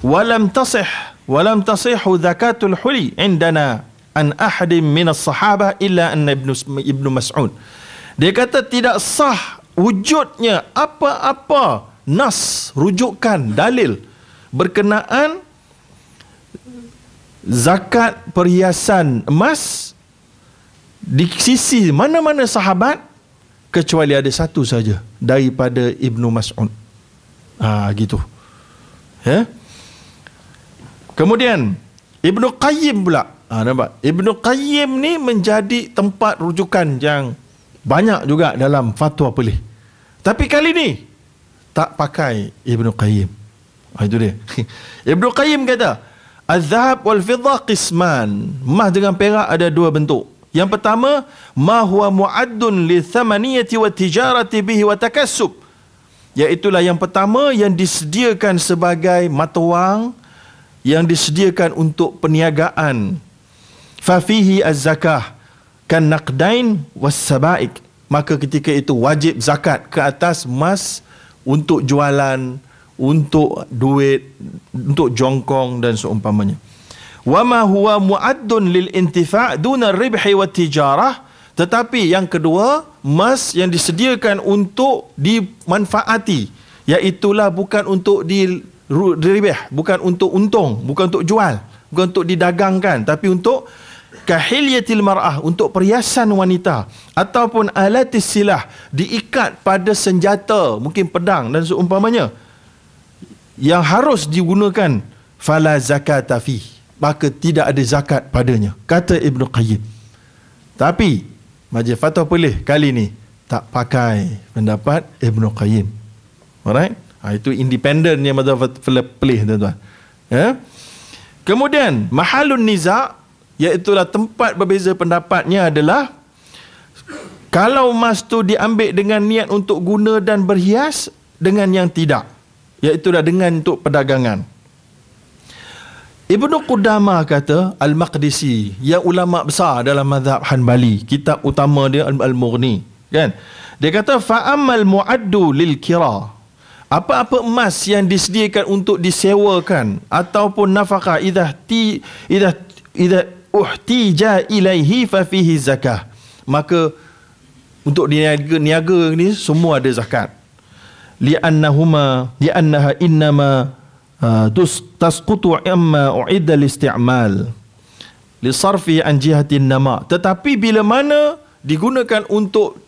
"Walam tasih, walam tasihu zakatul huli indana an ahadim min as-sahabah illa an ibnu ibnu Mas'ud." Dia kata tidak sah wujudnya apa-apa nas, rujukan, dalil berkenaan zakat perhiasan emas di sisi mana-mana sahabat kecuali ada satu saja daripada Ibnu Mas'ud. Ah gitu. Ya. Kemudian Ibnu Qayyim pula. Ah nampak? Ibnu Qayyim ni menjadi tempat rujukan yang banyak juga dalam fatwa pelih. Tapi kali ni tak pakai Ibnu Qayyim. Ah itu dia. Ibnu Qayyim kata, "Az-zahab wal fiddah qisman." Emas dengan perak ada dua bentuk. Yang pertama, ma huwa mu'addun li thamaniyati wa tijarati bihi wa takassub. Iaitulah yang pertama yang disediakan sebagai mata wang yang disediakan untuk perniagaan. Fa fihi az-zakah kan naqdain was sabaik. Maka ketika itu wajib zakat ke atas emas untuk jualan, untuk duit, untuk jongkong dan seumpamanya. Wama huwa muaddun lil intifa' duna ribhi wa tijarah. Tetapi yang kedua emas yang disediakan untuk dimanfaati iaitulah bukan untuk di ribih bukan untuk untung bukan untuk jual bukan untuk didagangkan tapi untuk kahilyatil mar'ah untuk perhiasan wanita ataupun alatis silah diikat pada senjata mungkin pedang dan seumpamanya yang harus digunakan fala zakata fihi maka tidak ada zakat padanya kata Ibn Qayyim. Tapi majlis fatwa boleh kali ni tak pakai pendapat Ibn Qayyim. Alright? Ha, itu independen yang mazhab pelih tuan-tuan. Ya? Kemudian mahalun niza iaitu tempat berbeza pendapatnya adalah kalau emas tu diambil dengan niat untuk guna dan berhias dengan yang tidak iaitu dengan untuk perdagangan. Ibnu Qudama kata Al-Maqdisi yang ulama besar dalam mazhab Hanbali kitab utama dia Al-Mughni kan? Dia kata fa'amal mu'addu lil kira. Apa-apa emas yang disediakan untuk disewakan ataupun nafkah idza ti idza idza uhtija ilaihi fa fihi zakah. Maka untuk niaga niaga ni semua ada zakat li'annahuma li'annaha innama Ah, tasqutu amma u'idda listi'mal li sarfi an jihatin nama. Tetapi bila mana digunakan untuk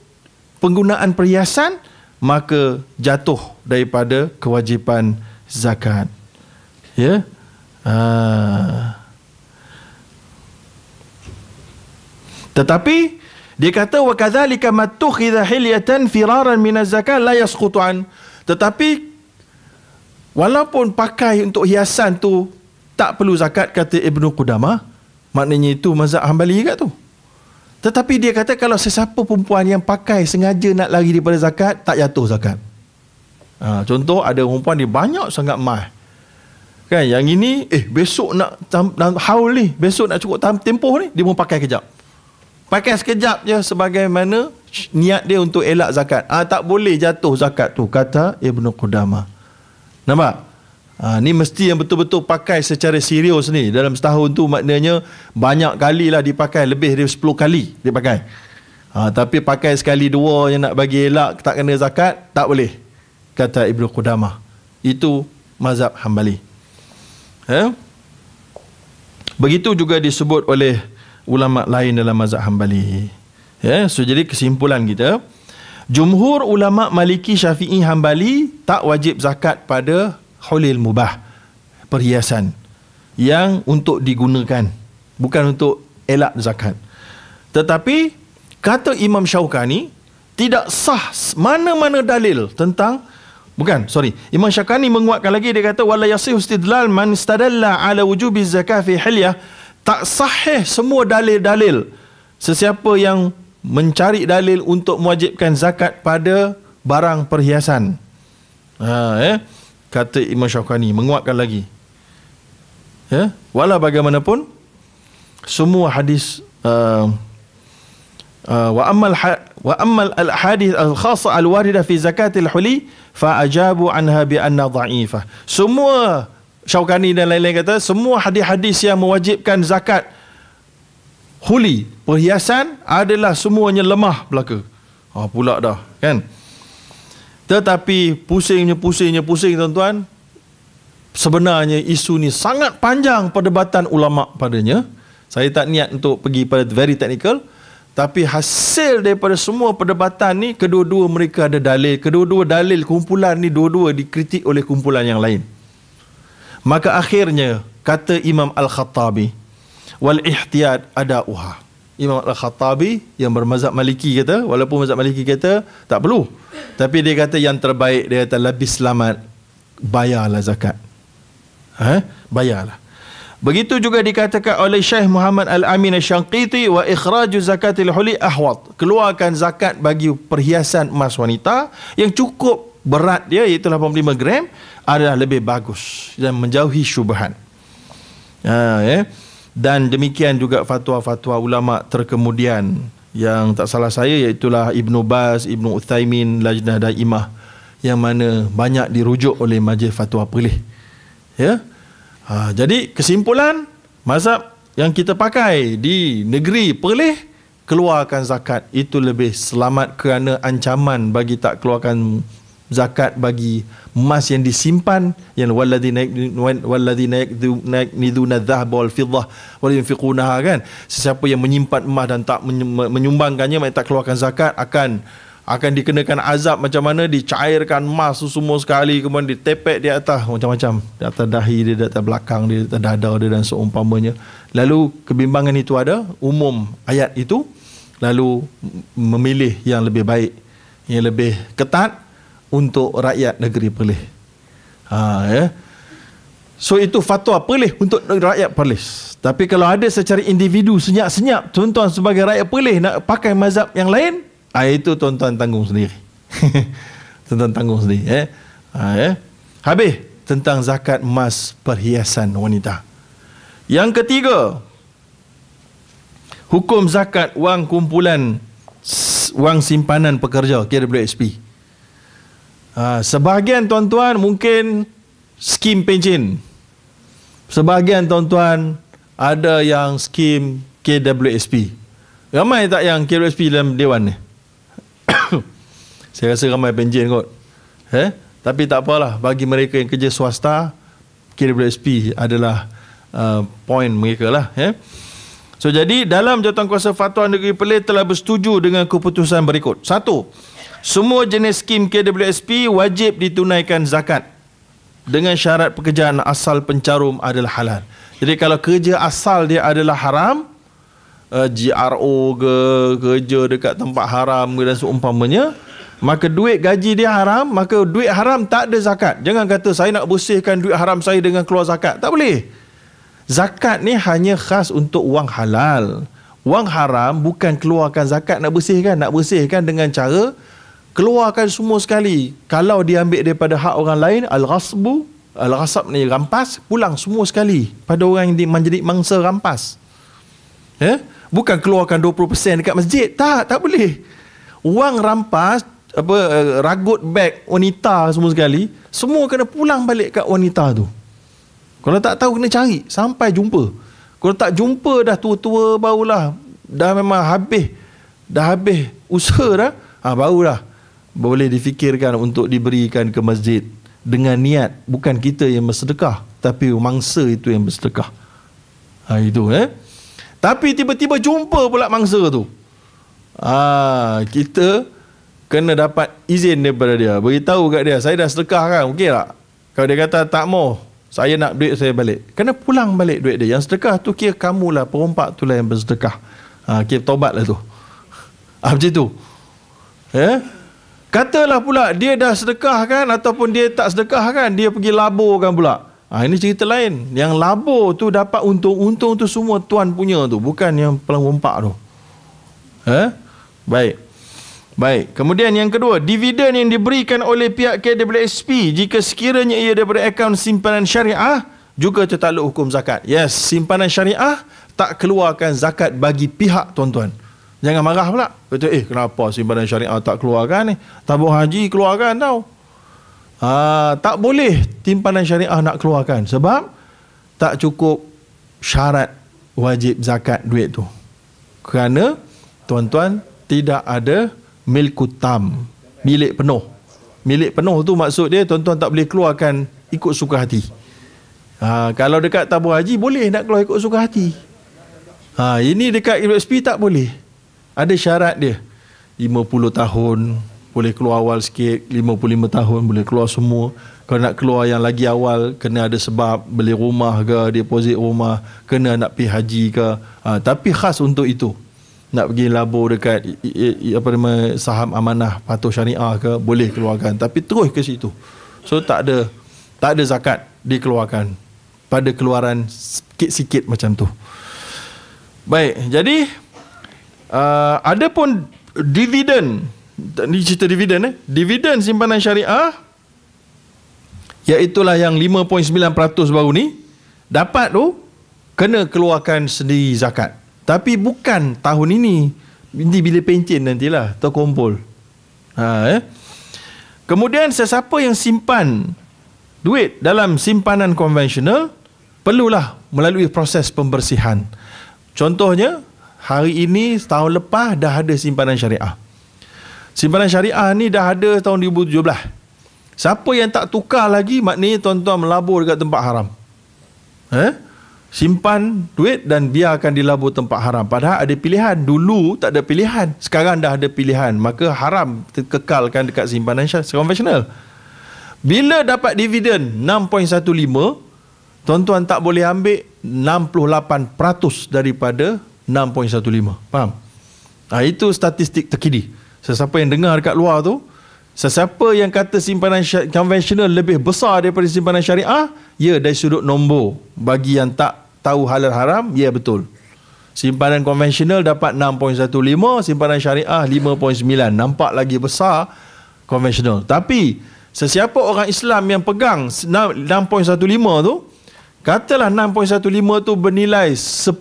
penggunaan perhiasan maka jatuh daripada kewajipan zakat. Ya? Uh. tetapi dia kata wa kadzalika matukhidha hilyatan firaran min az-zakat la yasqutu an tetapi Walaupun pakai untuk hiasan tu tak perlu zakat kata Ibnu Qudamah, maknanya itu mazhab Hambali juga tu. Tetapi dia kata kalau sesiapa perempuan yang pakai sengaja nak lari daripada zakat, tak jatuh zakat. Ha, contoh ada perempuan dia banyak sangat mah. Kan yang ini eh besok nak haul ni, besok nak cukup tempoh ni dia pun pakai kejap. Pakai sekejap je sebagaimana niat dia untuk elak zakat. Ah tak boleh jatuh zakat tu kata Ibnu Qudamah. Nampak? Ha, ni mesti yang betul-betul pakai secara serius ni. Dalam setahun tu maknanya banyak kali lah dipakai. Lebih dari 10 kali dipakai. Ha, tapi pakai sekali dua yang nak bagi elak tak kena zakat, tak boleh. Kata Ibnu Qudamah. Itu mazhab hambali. Ha? Begitu juga disebut oleh ulama lain dalam mazhab hambali. Ya, so jadi kesimpulan kita, Jumhur ulama Maliki Syafi'i Hambali tak wajib zakat pada hulil mubah perhiasan yang untuk digunakan bukan untuk elak zakat. Tetapi kata Imam Syaukani tidak sah mana-mana dalil tentang bukan sorry Imam Syaukani menguatkan lagi dia kata wala yasih istidlal man istadalla ala wujubi zakat fi hilyah tak sahih semua dalil-dalil sesiapa yang mencari dalil untuk mewajibkan zakat pada barang perhiasan. Ha, eh? Kata Imam Syafi'i menguatkan lagi. Ya, walau bagaimanapun semua hadis uh, uh, wa ammal ha, wa ammal al hadis al khassa al warida fi zakatil huli fa ajabu anha bi anna dha'ifah. Semua Syaukani dan lain-lain kata semua hadis-hadis yang mewajibkan zakat huli perhiasan adalah semuanya lemah belaka ha pula dah kan Tetapi pusingnya, pusingnya, pusing tuan-tuan. Sebenarnya isu ni sangat panjang perdebatan ulama padanya. Saya tak niat untuk pergi pada very technical. Tapi hasil daripada semua perdebatan ni, kedua-dua mereka ada dalil. Kedua-dua dalil kumpulan ni, dua-dua dikritik oleh kumpulan yang lain. Maka akhirnya, kata Imam Al-Khattabi, wal ihtiyat ada uha. Imam Al-Khattabi yang bermazhab maliki kata, walaupun mazhab maliki kata, tak perlu. Tapi dia kata yang terbaik, dia kata lebih selamat, bayarlah zakat. Ha? Bayarlah. Begitu juga dikatakan oleh Syekh Muhammad Al-Amin Al-Syanqiti wa ikhraju zakatil huli ahwat. Keluarkan zakat bagi perhiasan emas wanita yang cukup berat dia iaitu 85 gram adalah lebih bagus dan menjauhi syubhan. Ha, ya. Dan demikian juga fatwa-fatwa ulama terkemudian yang tak salah saya iaitu Ibnu Baz, Ibnu Uthaymin, Lajnah Daimah yang mana banyak dirujuk oleh majlis fatwa pelih. Ya. Ha, jadi kesimpulan mazhab yang kita pakai di negeri Perlis keluarkan zakat itu lebih selamat kerana ancaman bagi tak keluarkan zakat bagi emas yang disimpan yang walladhi naik walladhi naik naik niduna dhahab wal fiddah wal yunfiqunaha kan? Sesiapa yang menyimpan emas dan tak menyumbangkannya tak keluarkan zakat akan akan dikenakan azab macam mana? Dicairkan emas semua sekali kemudian ditepek di atas macam-macam. Di atas dahi dia di atas belakang dia di atas dada dia dan seumpamanya. Lalu kebimbangan itu ada umum ayat itu lalu memilih yang lebih baik yang lebih ketat untuk rakyat negeri Perlis ha, ya. so itu fatwa Perlis untuk rakyat Perlis tapi kalau ada secara individu senyap-senyap tuan-tuan sebagai rakyat Perlis nak pakai mazhab yang lain Ah itu tuan-tuan tanggung sendiri. tuan-tuan tanggung sendiri eh. Ha, eh. Habis tentang zakat emas perhiasan wanita. Yang ketiga, hukum zakat wang kumpulan wang simpanan pekerja KWSP. Ha, sebahagian tuan-tuan mungkin skim pencen. Sebahagian tuan-tuan ada yang skim KWSP. Ramai tak yang KWSP dalam dewan ni? Saya rasa ramai penjen kot. Eh? Tapi tak apalah. Bagi mereka yang kerja swasta, KWSP adalah uh, point mereka lah. Eh? So jadi dalam Jawatankuasa Fatwa Negeri Perlis telah bersetuju dengan keputusan berikut. Satu, semua jenis skim KWSP wajib ditunaikan zakat dengan syarat pekerjaan asal pencarum adalah halal. Jadi kalau kerja asal dia adalah haram, uh, GRO ke kerja dekat tempat haram dan seumpamanya, maka duit gaji dia haram maka duit haram tak ada zakat. Jangan kata saya nak bersihkan duit haram saya dengan keluar zakat. Tak boleh. Zakat ni hanya khas untuk wang halal. Wang haram bukan keluarkan zakat nak bersihkan. Nak bersihkan dengan cara keluarkan semua sekali. Kalau dia ambil daripada hak orang lain al-ghasbu al-ghasab ni rampas pulang semua sekali. Pada orang yang menjadi mangsa rampas. Ya? Bukan keluarkan 20% dekat masjid. Tak tak boleh. Wang rampas apa uh, ragut beg wanita semua sekali semua kena pulang balik kat wanita tu. Kalau tak tahu kena cari. Sampai jumpa. Kalau tak jumpa dah tua-tua barulah. Dah memang habis. Dah habis usaha dah ha, barulah boleh difikirkan untuk diberikan ke masjid dengan niat bukan kita yang bersedekah tapi mangsa itu yang bersedekah. Ha, itu eh? Tapi tiba-tiba jumpa pula mangsa tu. Ha, kita kena dapat izin daripada dia. Beritahu kat dia saya dah sedekah kan okey tak? Kalau dia kata tak mau saya nak duit saya balik. Kena pulang balik duit dia. Yang sedekah tu kira kamulah perompak tu lah yang bersedekah. Ha, kira tobat lah tu. Ha, macam tu. Ya katalah pula dia dah sedekah kan ataupun dia tak sedekah kan dia pergi labur kan pula. Ha, ini cerita lain. Yang labur tu dapat untung untung tu semua tuan punya tu bukan yang pelangompak tu. Eh? Baik. Baik, kemudian yang kedua, dividen yang diberikan oleh pihak KWSP jika sekiranya ia daripada akaun simpanan syariah juga tertakluk hukum zakat. Yes, simpanan syariah tak keluarkan zakat bagi pihak tuan-tuan. Jangan marah pula. Betul, eh kenapa simpanan syariah tak keluarkan ni? Tabung haji keluarkan tau. Ha, tak boleh simpanan syariah nak keluarkan sebab tak cukup syarat wajib zakat duit tu. Kerana tuan-tuan tidak ada milku tam milik penuh milik penuh tu maksud dia tuan-tuan tak boleh keluarkan ikut suka hati. Ha, kalau dekat tabung haji boleh nak keluar ikut suka hati. Ha, ini dekat USP tak boleh. Ada syarat dia. 50 tahun boleh keluar awal sikit, 55 tahun boleh keluar semua. Kalau nak keluar yang lagi awal kena ada sebab beli rumah ke, deposit rumah, kena nak pergi haji ke. Ha, tapi khas untuk itu. Nak pergi labur dekat apa nama saham amanah patuh syariah ke boleh keluarkan tapi terus ke situ. So tak ada tak ada zakat dikeluarkan pada keluaran sikit-sikit macam tu. Baik, jadi uh, ada pun dividen ni cerita dividen eh. Dividen simpanan syariah Iaitulah yang 5.9% baru ni dapat tu kena keluarkan sendiri zakat. Tapi bukan tahun ini. Ini bila pencen nantilah terkumpul. Ha, eh? Kemudian sesiapa yang simpan duit dalam simpanan konvensional perlulah melalui proses pembersihan. Contohnya hari ini tahun lepas dah ada simpanan syariah. Simpanan syariah ni dah ada tahun 2017. Siapa yang tak tukar lagi maknanya tuan-tuan melabur dekat tempat haram. Eh? Simpan duit dan biarkan dilabur tempat haram. Padahal ada pilihan. Dulu tak ada pilihan. Sekarang dah ada pilihan. Maka haram kekalkan dekat simpanan konvensional. Bila dapat dividen 6.15, tuan-tuan tak boleh ambil 68% daripada 6.15. Faham? Ha, itu statistik terkini. Sesiapa yang dengar dekat luar tu, Sesiapa yang kata simpanan konvensional lebih besar daripada simpanan syariah, ya dari sudut nombor. Bagi yang tak tahu halal haram, ya betul. Simpanan konvensional dapat 6.15, simpanan syariah 5.9. Nampak lagi besar konvensional. Tapi sesiapa orang Islam yang pegang 6.15 tu, katalah 6.15 tu bernilai 10,000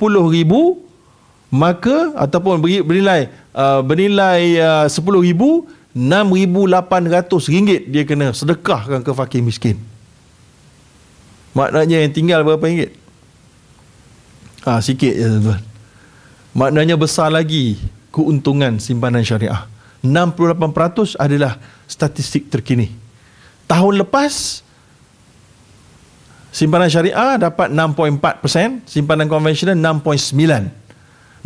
maka ataupun bernilai uh, bernilai uh, 10,000 RM6,800 dia kena sedekahkan ke fakir miskin. Maknanya yang tinggal berapa ringgit? Ah ha, sikit je tuan-tuan. Maknanya besar lagi keuntungan simpanan syariah. 68% adalah statistik terkini. Tahun lepas simpanan syariah dapat 6.4%, simpanan konvensional 6.9.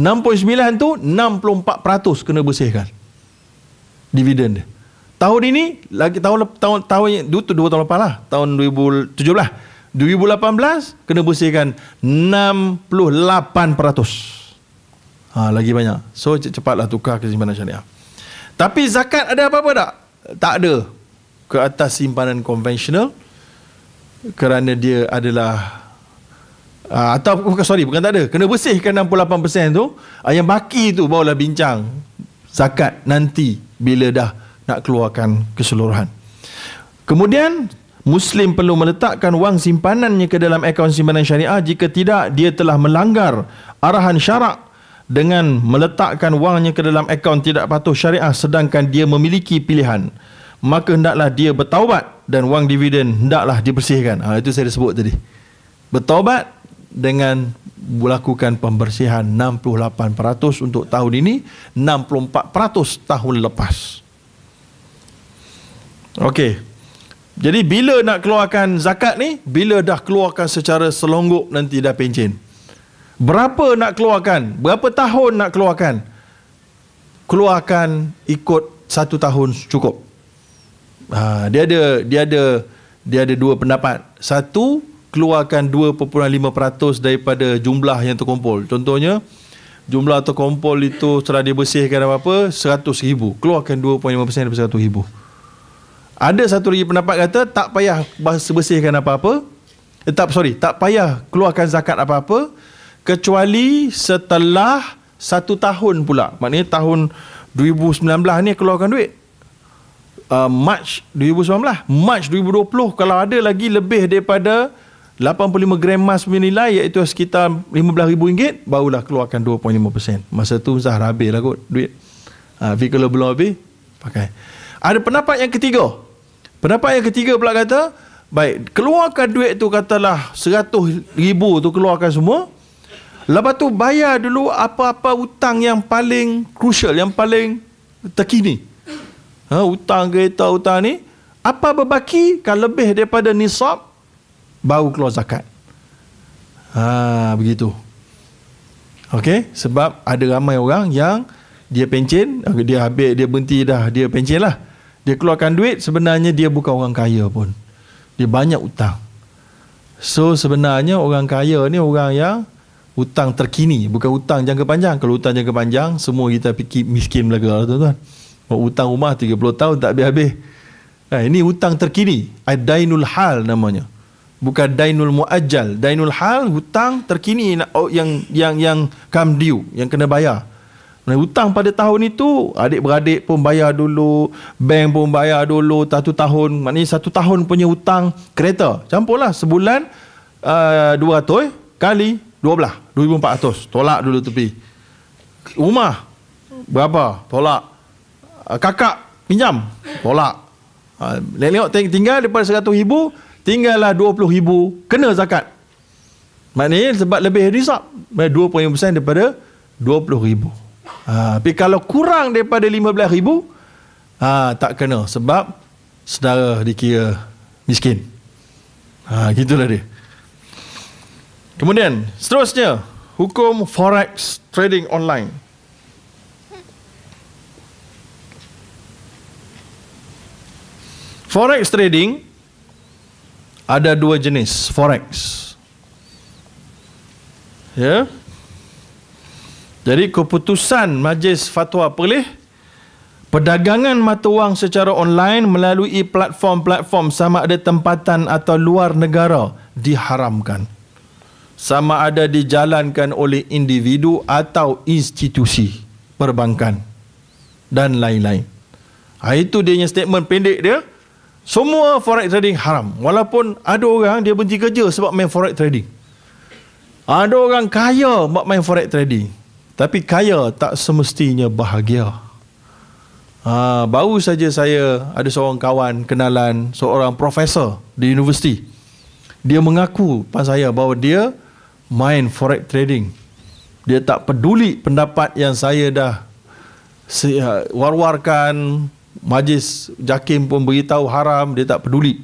6.9 tu 64% kena bersihkan dividen dia. Tahun ini lagi tahun tahun tahun dua, dua tahun lepas lah tahun 2017 2018 kena bersihkan 68%. Ha, lagi banyak. So cepatlah tukar ke simpanan syariah. Tapi zakat ada apa-apa tak? Tak ada. Ke atas simpanan konvensional kerana dia adalah uh, atau bukan sorry bukan tak ada kena bersihkan 68% tu uh, yang baki tu barulah bincang zakat nanti bila dah nak keluarkan keseluruhan. Kemudian Muslim perlu meletakkan wang simpanannya ke dalam akaun simpanan syariah jika tidak dia telah melanggar arahan syarak dengan meletakkan wangnya ke dalam akaun tidak patuh syariah sedangkan dia memiliki pilihan maka hendaklah dia bertaubat dan wang dividen hendaklah dibersihkan. Ha, itu saya sebut tadi. Bertaubat dengan melakukan pembersihan 68% untuk tahun ini 64% tahun lepas. Okey. Jadi bila nak keluarkan zakat ni? Bila dah keluarkan secara selonggok nanti dah pencen. Berapa nak keluarkan? Berapa tahun nak keluarkan? Keluarkan ikut satu tahun cukup. Ha, dia ada dia ada dia ada dua pendapat. Satu keluarkan 2.5% daripada jumlah yang terkumpul. Contohnya, jumlah terkumpul itu setelah dibersihkan apa-apa, 100 ribu. Keluarkan 2.5% daripada 100 ribu. Ada satu lagi pendapat kata, tak payah bersihkan apa-apa. Eh, tak, sorry, tak payah keluarkan zakat apa-apa, kecuali setelah satu tahun pula. Maknanya tahun 2019 ni keluarkan duit. Uh, March 2019 March 2020 kalau ada lagi lebih daripada 85 gram emas punya nilai iaitu sekitar RM15,000 barulah keluarkan 2.5%. Masa tu Zah habis lah kot duit. Ha, tapi kalau belum habis, pakai. Ada pendapat yang ketiga. Pendapat yang ketiga pula kata, baik, keluarkan duit tu katalah RM100,000 tu keluarkan semua. Lepas tu bayar dulu apa-apa hutang yang paling crucial, yang paling terkini. Ha, hutang kereta, hutang ni. Apa berbaki kalau lebih daripada nisab baru keluar zakat. Ha begitu. Okey, sebab ada ramai orang yang dia pencen, dia habis dia berhenti dah, dia pencen lah. Dia keluarkan duit sebenarnya dia bukan orang kaya pun. Dia banyak utang. So sebenarnya orang kaya ni orang yang hutang terkini, bukan hutang jangka panjang. Kalau hutang jangka panjang semua kita fikir miskin belaga lah tuan-tuan. Hutang rumah 30 tahun tak habis-habis. Eh, ini hutang terkini. Dainul hal namanya. Bukan dainul muajjal. Dainul hal hutang terkini yang yang yang come due, yang kena bayar. Nah, hutang pada tahun itu adik-beradik pun bayar dulu, bank pun bayar dulu satu tahun. Maknanya satu tahun punya hutang kereta. Campurlah sebulan uh, 200 kali 12, 2400. Tolak dulu tepi. Rumah berapa? Tolak. Uh, kakak pinjam. Tolak. Ha, tengok tinggal daripada 100 ribu tinggallah 20 ribu kena zakat. Maknanya sebab lebih risap 20% daripada 20 ribu. Ha, tapi kalau kurang daripada 15 ribu ha, tak kena sebab sedara dikira miskin. Ha, gitulah dia. Kemudian seterusnya hukum forex trading online. Forex trading ada dua jenis forex. Ya. Jadi keputusan Majlis Fatwa Perlis perdagangan mata wang secara online melalui platform-platform sama ada tempatan atau luar negara diharamkan. Sama ada dijalankan oleh individu atau institusi perbankan dan lain-lain. Ha, itu dia statement pendek dia. Semua forex trading haram. Walaupun ada orang dia berhenti kerja sebab main forex trading. Ada orang kaya buat main forex trading. Tapi kaya tak semestinya bahagia. Ha, baru saja saya ada seorang kawan kenalan seorang profesor di universiti. Dia mengaku pada saya bahawa dia main forex trading. Dia tak peduli pendapat yang saya dah war-warkan majlis jakim pun beritahu haram dia tak peduli.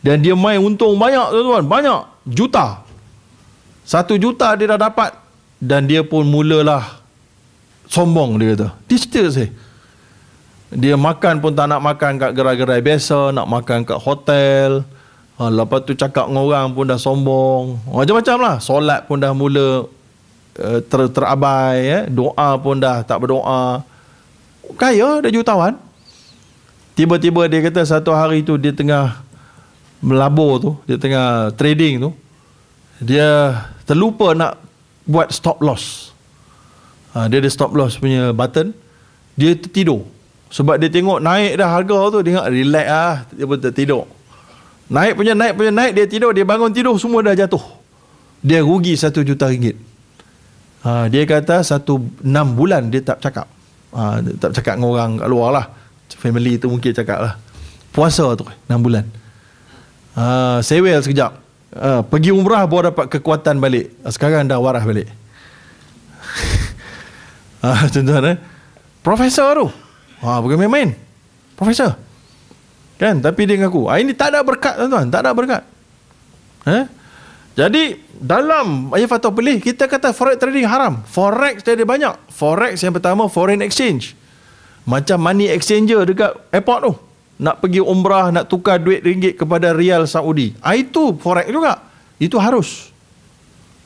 Dan dia main untung banyak tuan-tuan. Banyak juta. Satu juta dia dah dapat. Dan dia pun mulalah sombong dia kata. Cerita saya dia makan pun tak nak makan kat gerai-gerai biasa nak makan kat hotel. Ha, lepas tu cakap dengan orang pun dah sombong. Macam-macam lah solat pun dah mula uh, ter terabai eh. doa pun dah tak berdoa. Kaya dah jutawan Tiba-tiba dia kata satu hari tu dia tengah melabur tu, dia tengah trading tu. Dia terlupa nak buat stop loss. Ha, dia ada stop loss punya button. Dia tertidur. Sebab dia tengok naik dah harga tu, dia ingat relax ah, dia pun tertidur. Naik punya naik punya naik, dia tidur, dia bangun tidur, semua dah jatuh. Dia rugi satu juta ringgit. Ha, dia kata satu enam bulan dia tak cakap. Ha, tak cakap dengan orang kat luar lah family tu mungkin cakap lah. Puasa tu 6 bulan. Uh, sewel sekejap. Uh, pergi umrah baru dapat kekuatan balik. Uh, sekarang dah waras balik. Uh, tuan-tuan eh. Profesor tu. Uh, bukan main-main. Profesor. Kan? Tapi dia mengaku ah, ini tak ada berkat tuan-tuan. Tak ada berkat. Eh? Jadi dalam ayat fatwa pelih kita kata forex trading haram. Forex dia ada banyak. Forex yang pertama foreign exchange macam money exchanger dekat airport tu. Nak pergi umrah, nak tukar duit ringgit kepada rial Saudi. Ah, itu forex juga. Itu harus.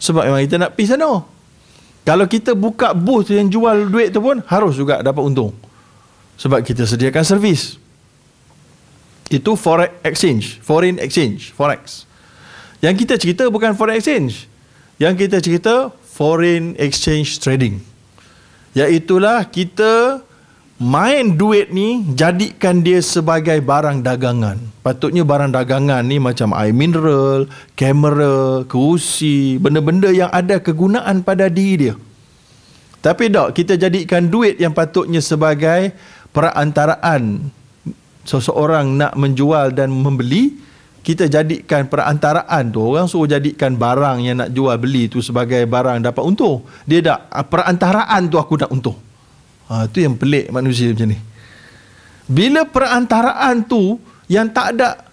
Sebab memang kita nak pergi sana. Kalau kita buka booth yang jual duit tu pun, harus juga dapat untung. Sebab kita sediakan servis. Itu forex exchange. Foreign exchange. Forex. Yang kita cerita bukan forex exchange. Yang kita cerita foreign exchange trading. Iaitulah kita main duit ni jadikan dia sebagai barang dagangan. Patutnya barang dagangan ni macam air mineral, kamera, kerusi, benda-benda yang ada kegunaan pada diri dia. Tapi tak, kita jadikan duit yang patutnya sebagai perantaraan seseorang nak menjual dan membeli, kita jadikan perantaraan tu, orang suruh jadikan barang yang nak jual beli tu sebagai barang dapat untung. Dia tak, perantaraan tu aku nak untung. Ha, itu yang pelik manusia macam ni. Bila perantaraan tu yang tak ada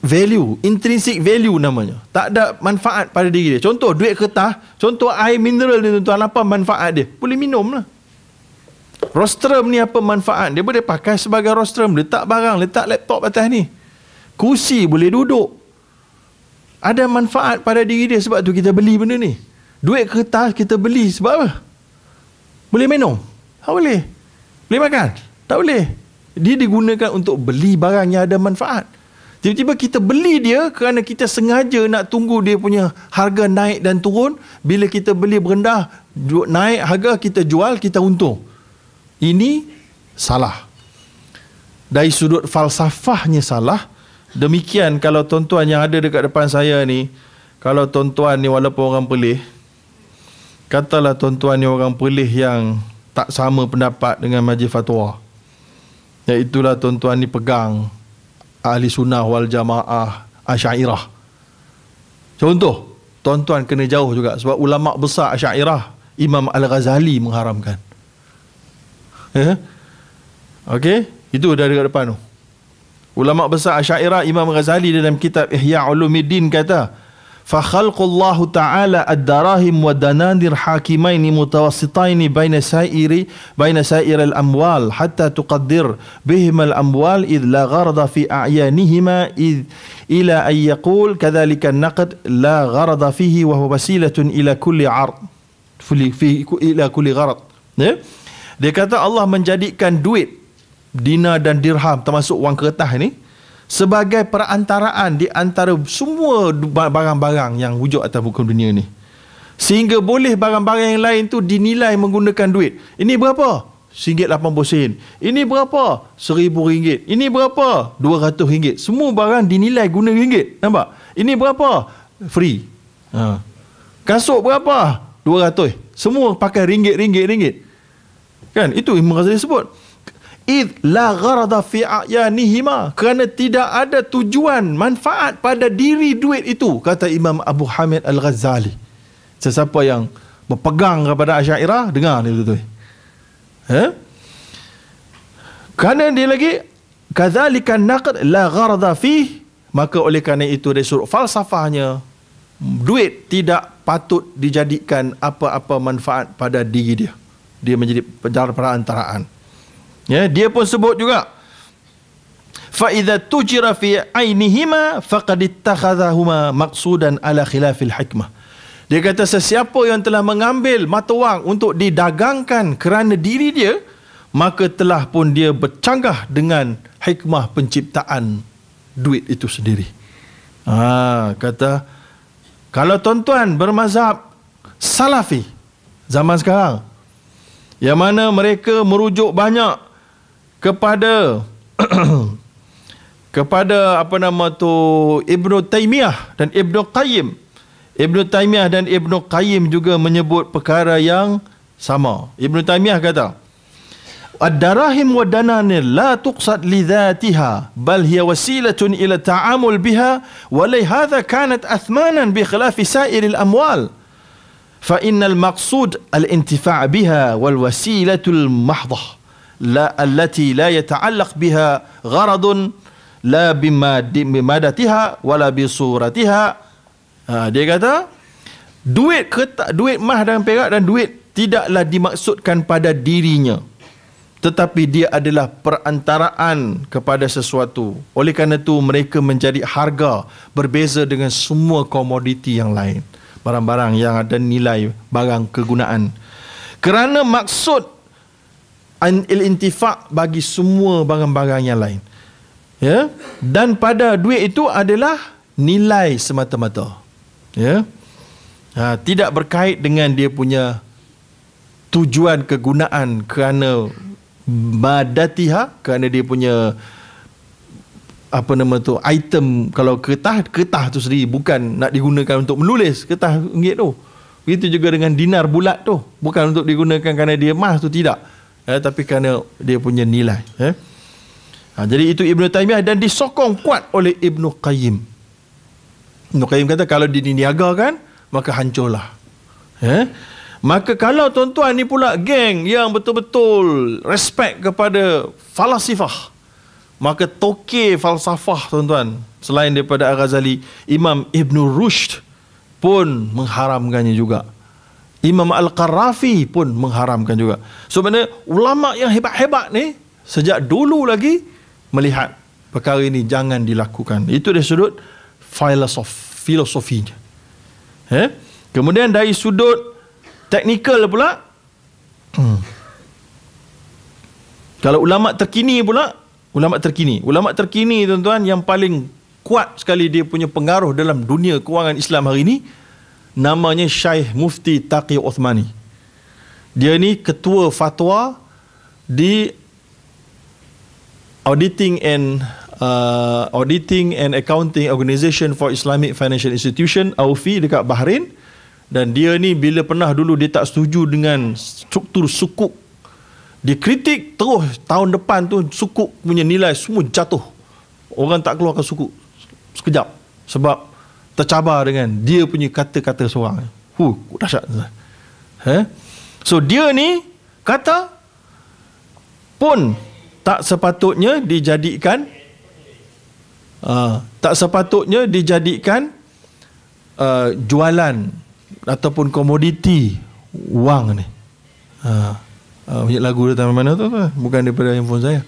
value, intrinsic value namanya. Tak ada manfaat pada diri dia. Contoh duit kertas, contoh air mineral ni tuan apa manfaat dia? Boleh minum lah. Rostrum ni apa manfaat? Dia boleh pakai sebagai rostrum, letak barang, letak laptop atas ni. Kursi boleh duduk. Ada manfaat pada diri dia sebab tu kita beli benda ni. Duit kertas kita beli sebab apa? Boleh minum? Tak boleh. Boleh makan? Tak boleh. Dia digunakan untuk beli barang yang ada manfaat. Tiba-tiba kita beli dia kerana kita sengaja nak tunggu dia punya harga naik dan turun. Bila kita beli berendah, naik harga kita jual, kita untung. Ini salah. Dari sudut falsafahnya salah. Demikian kalau tuan-tuan yang ada dekat depan saya ni, kalau tuan-tuan ni walaupun orang pelih, katalah tuan-tuan ni orang pelih yang tak sama pendapat dengan majlis fatwa. Iaitulah tuan-tuan ni pegang ahli sunnah wal jamaah asyairah. Contoh, tuan-tuan kena jauh juga sebab ulama besar asyairah Imam Al-Ghazali mengharamkan. Eh? Okey, itu dari depan tu. Ulama besar asyairah Imam Al-Ghazali dalam kitab Ihya Ulumuddin kata, fa ta'ala ad-darahim wa dananir hakimain mutawassitain baina sa'iri baina sa'ir al-amwal hatta tuqaddir bihim al-amwal id la gharada fi a'yanihima id ila ay yaqul kadhalika an-naqd la gharada fihi wa huwa wasilatun ila kulli 'ard fi fi ila kulli gharad. Ya? Dia kata Allah menjadikan duit dinar dan dirham termasuk wang kertas ni sebagai perantaraan di antara semua barang-barang yang wujud atas muka dunia ni. Sehingga boleh barang-barang yang lain tu dinilai menggunakan duit. Ini berapa? RM1.80. Ini berapa? RM1,000. Ini berapa? RM200. Semua barang dinilai guna ringgit. Nampak? Ini berapa? Free. Ha. Kasut berapa? RM200. Semua pakai ringgit, ringgit, ringgit. Kan? Itu Imam Ghazali sebut id la gharada fi ayanihima. Kerana tidak ada tujuan manfaat pada diri duit itu kata Imam Abu Hamid Al-Ghazali. Sesiapa yang berpegang kepada Asy'ariyah dengar ni betul eh kerana dia lagi kadzalika naqd la gharada fi maka oleh kerana itu dari sudut falsafahnya duit tidak patut dijadikan apa-apa manfaat pada diri dia. Dia menjadi perantaraan Ya, dia pun sebut juga. Fa idza tujira fi ainihima faqad ittakhadhahuma maqsudan ala khilafil hikmah. Dia kata sesiapa yang telah mengambil mata wang untuk didagangkan kerana diri dia, maka telah pun dia bercanggah dengan hikmah penciptaan duit itu sendiri. Ha, kata kalau tuan-tuan bermazhab salafi zaman sekarang yang mana mereka merujuk banyak kepada kepada apa nama tu Ibnu Taimiyah dan Ibnu Qayyim. Ibnu Taimiyah dan Ibnu Qayyim juga menyebut perkara yang sama. Ibnu Taimiyah kata, "Ad-darahim wa dananil la tuqsad li dhatiha, bal hiya wasilatun ila ta'amul biha, wa li hadha kanat athmanan bi khilafi sa'iril amwal." Fa innal maqsud al-intifa' biha wal wasilatul mahdhah la allati la yata'allaq biha gharadun la bimadatiha wala bi suratiha ha, dia kata duit kertas duit mah dan perak dan duit tidaklah dimaksudkan pada dirinya. Tetapi dia adalah perantaraan kepada sesuatu. Oleh kerana itu mereka menjadi harga berbeza dengan semua komoditi yang lain. Barang-barang yang ada nilai barang kegunaan. Kerana maksud il-intifak bagi semua barang-barang yang lain. Ya. Dan pada duit itu adalah nilai semata-mata. Ya. Ha, tidak berkait dengan dia punya tujuan kegunaan kerana madatiha kerana dia punya apa nama tu item kalau kertas kertas tu sendiri bukan nak digunakan untuk menulis kertas ringgit tu begitu juga dengan dinar bulat tu bukan untuk digunakan kerana dia emas tu tidak eh, tapi kerana dia punya nilai eh. ha, jadi itu Ibn Taymiyah dan disokong kuat oleh Ibn Qayyim Ibn Qayyim kata kalau diniagakan maka hancurlah eh. maka kalau tuan-tuan ni pula geng yang betul-betul respect kepada falasifah maka toke falsafah tuan-tuan selain daripada Al-Ghazali Imam Ibn Rushd pun mengharamkannya juga Imam Al-Qarafi pun mengharamkan juga so mana ulama yang hebat-hebat ni sejak dulu lagi melihat perkara ini jangan dilakukan itu dari sudut filosof filosofinya eh? kemudian dari sudut teknikal pula hmm. kalau ulama terkini pula ulama terkini ulama terkini tuan-tuan yang paling kuat sekali dia punya pengaruh dalam dunia kewangan Islam hari ini namanya Syekh Mufti Taqi Uthmani. Dia ni ketua fatwa di Auditing and uh, Auditing and Accounting Organisation for Islamic Financial Institution AUFI dekat Bahrain. Dan dia ni bila pernah dulu dia tak setuju dengan struktur sukuk dia kritik terus tahun depan tu sukuk punya nilai semua jatuh. Orang tak keluarkan sukuk. Sekejap. Sebab tercabar dengan dia punya kata-kata seorang hu dahsyat eh? so dia ni kata pun tak sepatutnya dijadikan uh, tak sepatutnya dijadikan uh, jualan ataupun komoditi wang ni. Ha. Uh, banyak lagu datang mana tu, tu bukan daripada handphone saya.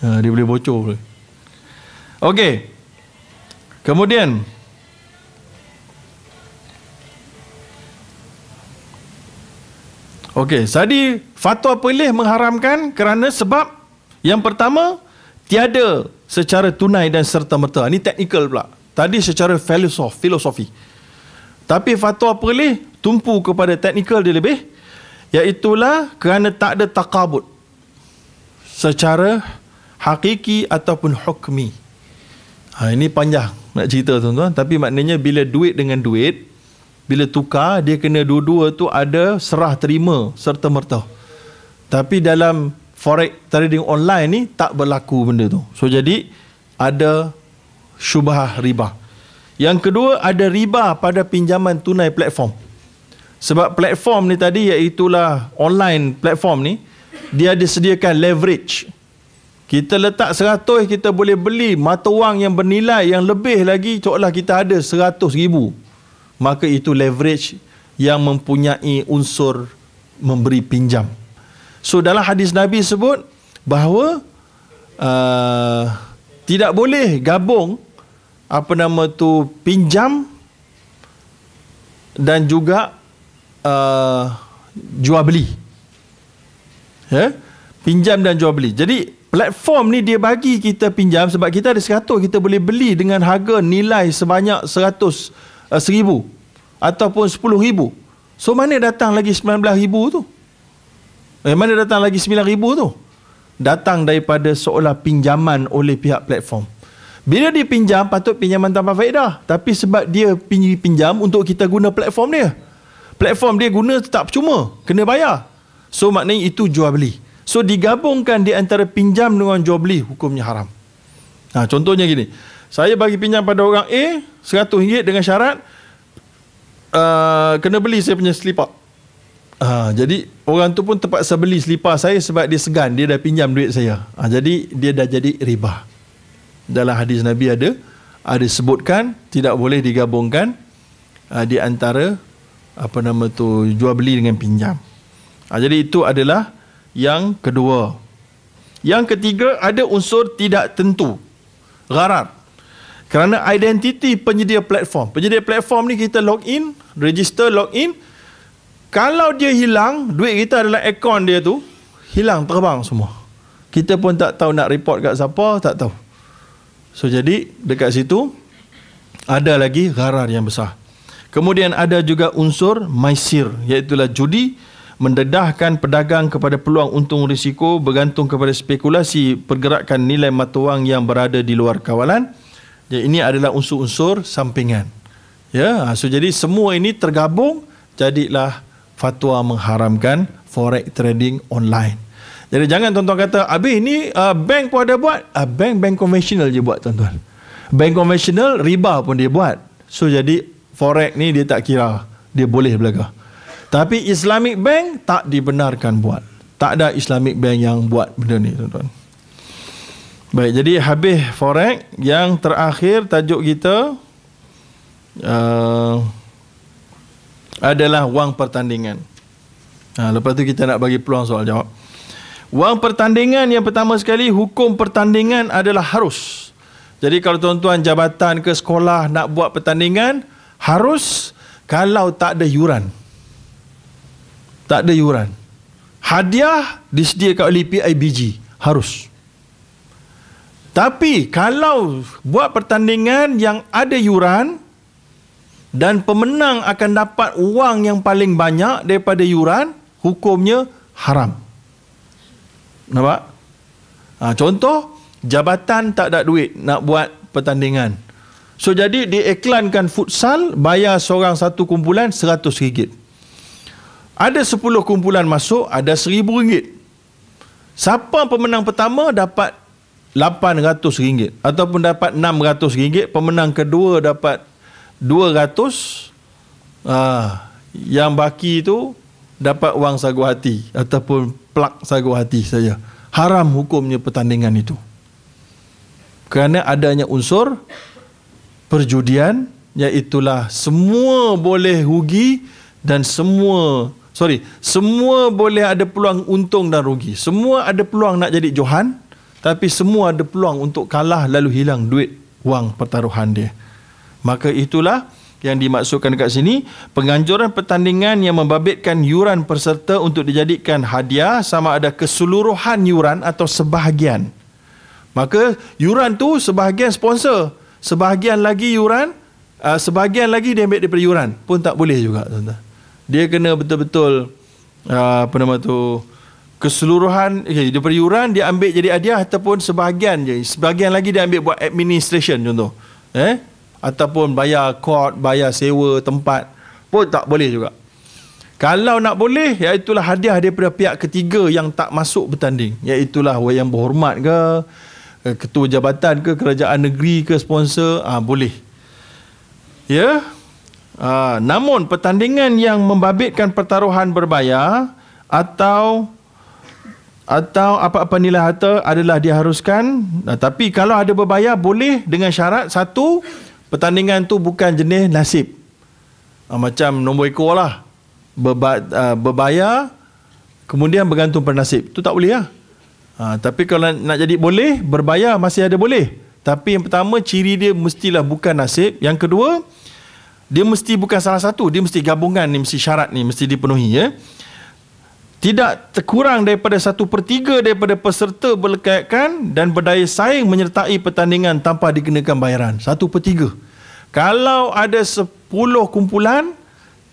Uh, dia boleh bocor. Okey. Kemudian Okey, tadi fatwa pelih mengharamkan kerana sebab yang pertama, tiada secara tunai dan serta-merta. Ini teknikal pula. Tadi secara filosof, filosofi. Tapi fatwa perlih tumpu kepada teknikal dia lebih. Iaitulah kerana tak ada takabut. Secara hakiki ataupun hukmi. Ha, ini panjang nak cerita tuan-tuan. Tapi maknanya bila duit dengan duit, bila tukar, dia kena dua-dua tu ada serah terima serta-merta. Tapi dalam forex trading online ni tak berlaku benda tu. So jadi ada syubhah riba. Yang kedua ada riba pada pinjaman tunai platform. Sebab platform ni tadi iaitulah online platform ni dia disediakan leverage. Kita letak 100 kita boleh beli mata wang yang bernilai yang lebih lagi seolah kita ada 100 ribu. Maka itu leverage yang mempunyai unsur memberi pinjam. So dalam hadis Nabi sebut bahawa uh, tidak boleh gabung apa nama tu pinjam dan juga uh, jual beli. Ya? Yeah? Pinjam dan jual beli. Jadi platform ni dia bagi kita pinjam sebab kita ada 100 kita boleh beli dengan harga nilai sebanyak 100 uh, 1000 ataupun 10000. So mana datang lagi 19000 tu? Eh, mana datang lagi 9,000 tu? Datang daripada seolah pinjaman oleh pihak platform. Bila dia pinjam, patut pinjaman tanpa faedah. Tapi sebab dia pinjam untuk kita guna platform dia. Platform dia guna tetap cuma. Kena bayar. So maknanya itu jual beli. So digabungkan di antara pinjam dengan jual beli, hukumnya haram. Ha, contohnya gini. Saya bagi pinjam pada orang A, RM100 dengan syarat, uh, kena beli saya punya slip Ha, jadi orang tu pun terpaksa beli selipar saya sebab dia segan dia dah pinjam duit saya. Ha, jadi dia dah jadi riba. Dalam hadis Nabi ada ada sebutkan tidak boleh digabungkan ha, di antara apa nama tu jual beli dengan pinjam. Ha, jadi itu adalah yang kedua. Yang ketiga ada unsur tidak tentu. Gharar. Kerana identiti penyedia platform. Penyedia platform ni kita login, register login, kalau dia hilang, duit kita adalah akaun dia tu, hilang terbang semua. Kita pun tak tahu nak report kat siapa, tak tahu. So jadi dekat situ ada lagi gharar yang besar. Kemudian ada juga unsur maisir iaitu judi mendedahkan pedagang kepada peluang untung risiko bergantung kepada spekulasi pergerakan nilai mata wang yang berada di luar kawalan. Jadi ini adalah unsur-unsur sampingan. Ya, so jadi semua ini tergabung jadilah fatwa mengharamkan forex trading online. Jadi jangan tuan-tuan kata, "Abi ini uh, bank pun ada buat." Uh, bank bank konvensional je buat tuan-tuan. Bank konvensional riba pun dia buat. So jadi forex ni dia tak kira dia boleh belaka. Tapi Islamic bank tak dibenarkan buat. Tak ada Islamic bank yang buat benda ni tuan-tuan. Baik, jadi habis forex yang terakhir tajuk kita uh, adalah wang pertandingan. Ha, lepas tu kita nak bagi peluang soal jawab. Wang pertandingan yang pertama sekali hukum pertandingan adalah harus. Jadi kalau tuan-tuan jabatan ke sekolah nak buat pertandingan harus kalau tak ada yuran. Tak ada yuran. Hadiah disediakan oleh PIBG harus. Tapi kalau buat pertandingan yang ada yuran dan pemenang akan dapat wang yang paling banyak daripada yuran, hukumnya haram. Nampak? Ha, contoh, jabatan tak ada duit nak buat pertandingan. So jadi diiklankan futsal bayar seorang satu kumpulan RM100. Ada 10 kumpulan masuk, ada RM1,000. Siapa pemenang pertama dapat RM800 ataupun dapat RM600 pemenang kedua dapat RM200 ah, yang baki itu dapat wang sagu hati ataupun plak sagu hati saja haram hukumnya pertandingan itu. Kerana adanya unsur perjudian iaitulah semua boleh rugi dan semua sorry semua boleh ada peluang untung dan rugi. Semua ada peluang nak jadi johan tapi semua ada peluang untuk kalah lalu hilang duit wang pertaruhan dia. Maka itulah yang dimaksudkan dekat sini penganjuran pertandingan yang membabitkan yuran peserta untuk dijadikan hadiah sama ada keseluruhan yuran atau sebahagian. Maka yuran tu sebahagian sponsor, sebahagian lagi yuran, uh, sebahagian lagi dia ambil daripada yuran pun tak boleh juga tuan-tuan. Dia kena betul-betul uh, apa nama tu keseluruhan okay, daripada yuran dia ambil jadi hadiah ataupun sebahagian je. Sebahagian lagi dia ambil buat administration contoh. Eh? Ataupun bayar court bayar sewa tempat. Pun tak boleh juga. Kalau nak boleh iaitulah hadiah daripada pihak ketiga yang tak masuk bertanding. Iaitulah yang berhormat ke ketua jabatan ke kerajaan negeri ke sponsor ah boleh. Ya? Ah, namun pertandingan yang membabitkan pertaruhan berbayar atau atau apa-apa nilai harta adalah diharuskan. Nah, tapi kalau ada berbayar boleh dengan syarat satu pertandingan tu bukan jenis nasib. Uh, macam nombor ekor lah. Berba, uh, berbayar kemudian bergantung pada nasib. Tu tak boleh lah. Uh, tapi kalau nak jadi boleh berbayar masih ada boleh. Tapi yang pertama ciri dia mestilah bukan nasib. Yang kedua dia mesti bukan salah satu. Dia mesti gabungan ni mesti syarat ni mesti dipenuhi ya tidak terkurang daripada satu per tiga daripada peserta berlekatkan dan berdaya saing menyertai pertandingan tanpa dikenakan bayaran. Satu per tiga. Kalau ada sepuluh kumpulan,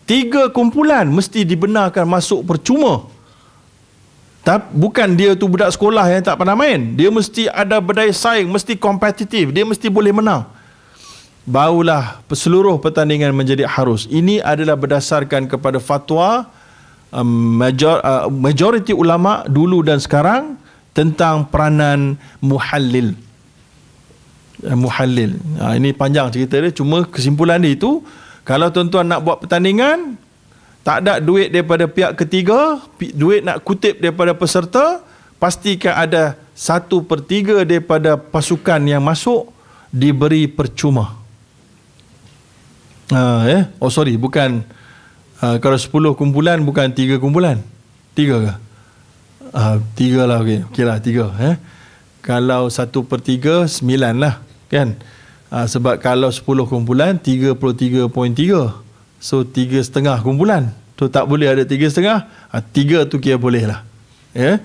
tiga kumpulan mesti dibenarkan masuk percuma. Tapi bukan dia tu budak sekolah yang tak pernah main. Dia mesti ada berdaya saing, mesti kompetitif. Dia mesti boleh menang. Barulah seluruh pertandingan menjadi harus. Ini adalah berdasarkan kepada fatwa um, major, uh, majoriti ulama dulu dan sekarang tentang peranan muhallil. Uh, muhallil. Uh, ini panjang cerita dia. Cuma kesimpulan dia itu kalau tuan-tuan nak buat pertandingan tak ada duit daripada pihak ketiga duit nak kutip daripada peserta pastikan ada satu per tiga daripada pasukan yang masuk diberi percuma. Uh, eh? oh sorry bukan Uh, kalau 10 kumpulan bukan 3 kumpulan. 3 ke? Uh, 3 lah okey. Okey lah 3 eh. Kalau 1 per 3 9 lah kan. Uh, sebab kalau 10 kumpulan 33.3 so 3 setengah kumpulan tu tak boleh ada 3 setengah uh, 3 tu kira boleh lah ya yeah.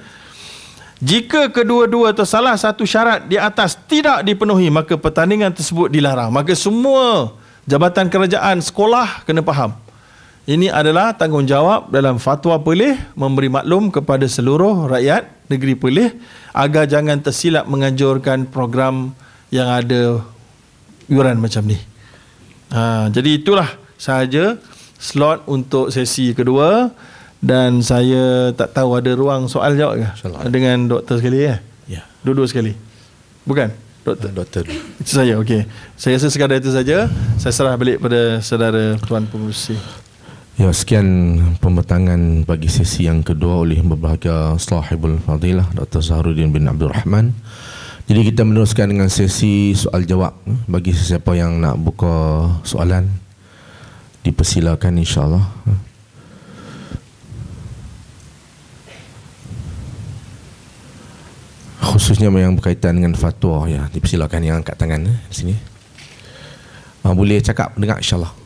Jika kedua-dua atau salah satu syarat di atas tidak dipenuhi maka pertandingan tersebut dilarang. Maka semua jabatan kerajaan sekolah kena faham. Ini adalah tanggungjawab dalam fatwa Perlis memberi maklum kepada seluruh rakyat negeri Perlis agar jangan tersilap menganjurkan program yang ada yuran macam ni. Ha, jadi itulah sahaja slot untuk sesi kedua dan saya tak tahu ada ruang soal jawab ke Salah. dengan doktor sekali ya? Ya. Dua-dua sekali. Bukan? Doktor. Uh, doktor. Itu saja. Okey. Saya rasa sekadar itu saja. Saya serah balik pada saudara tuan pengurusi.
Ya, sekian pembentangan bagi sesi yang kedua oleh berbahagia Sahibul Fadilah Dr. Zahruddin bin Abdul Rahman Jadi kita meneruskan dengan sesi soal jawab hmm, bagi sesiapa yang nak buka soalan dipersilakan insyaallah. Khususnya yang berkaitan dengan fatwa ya dipersilakan yang angkat tangan eh, sini. Ah, boleh cakap dengar insyaallah.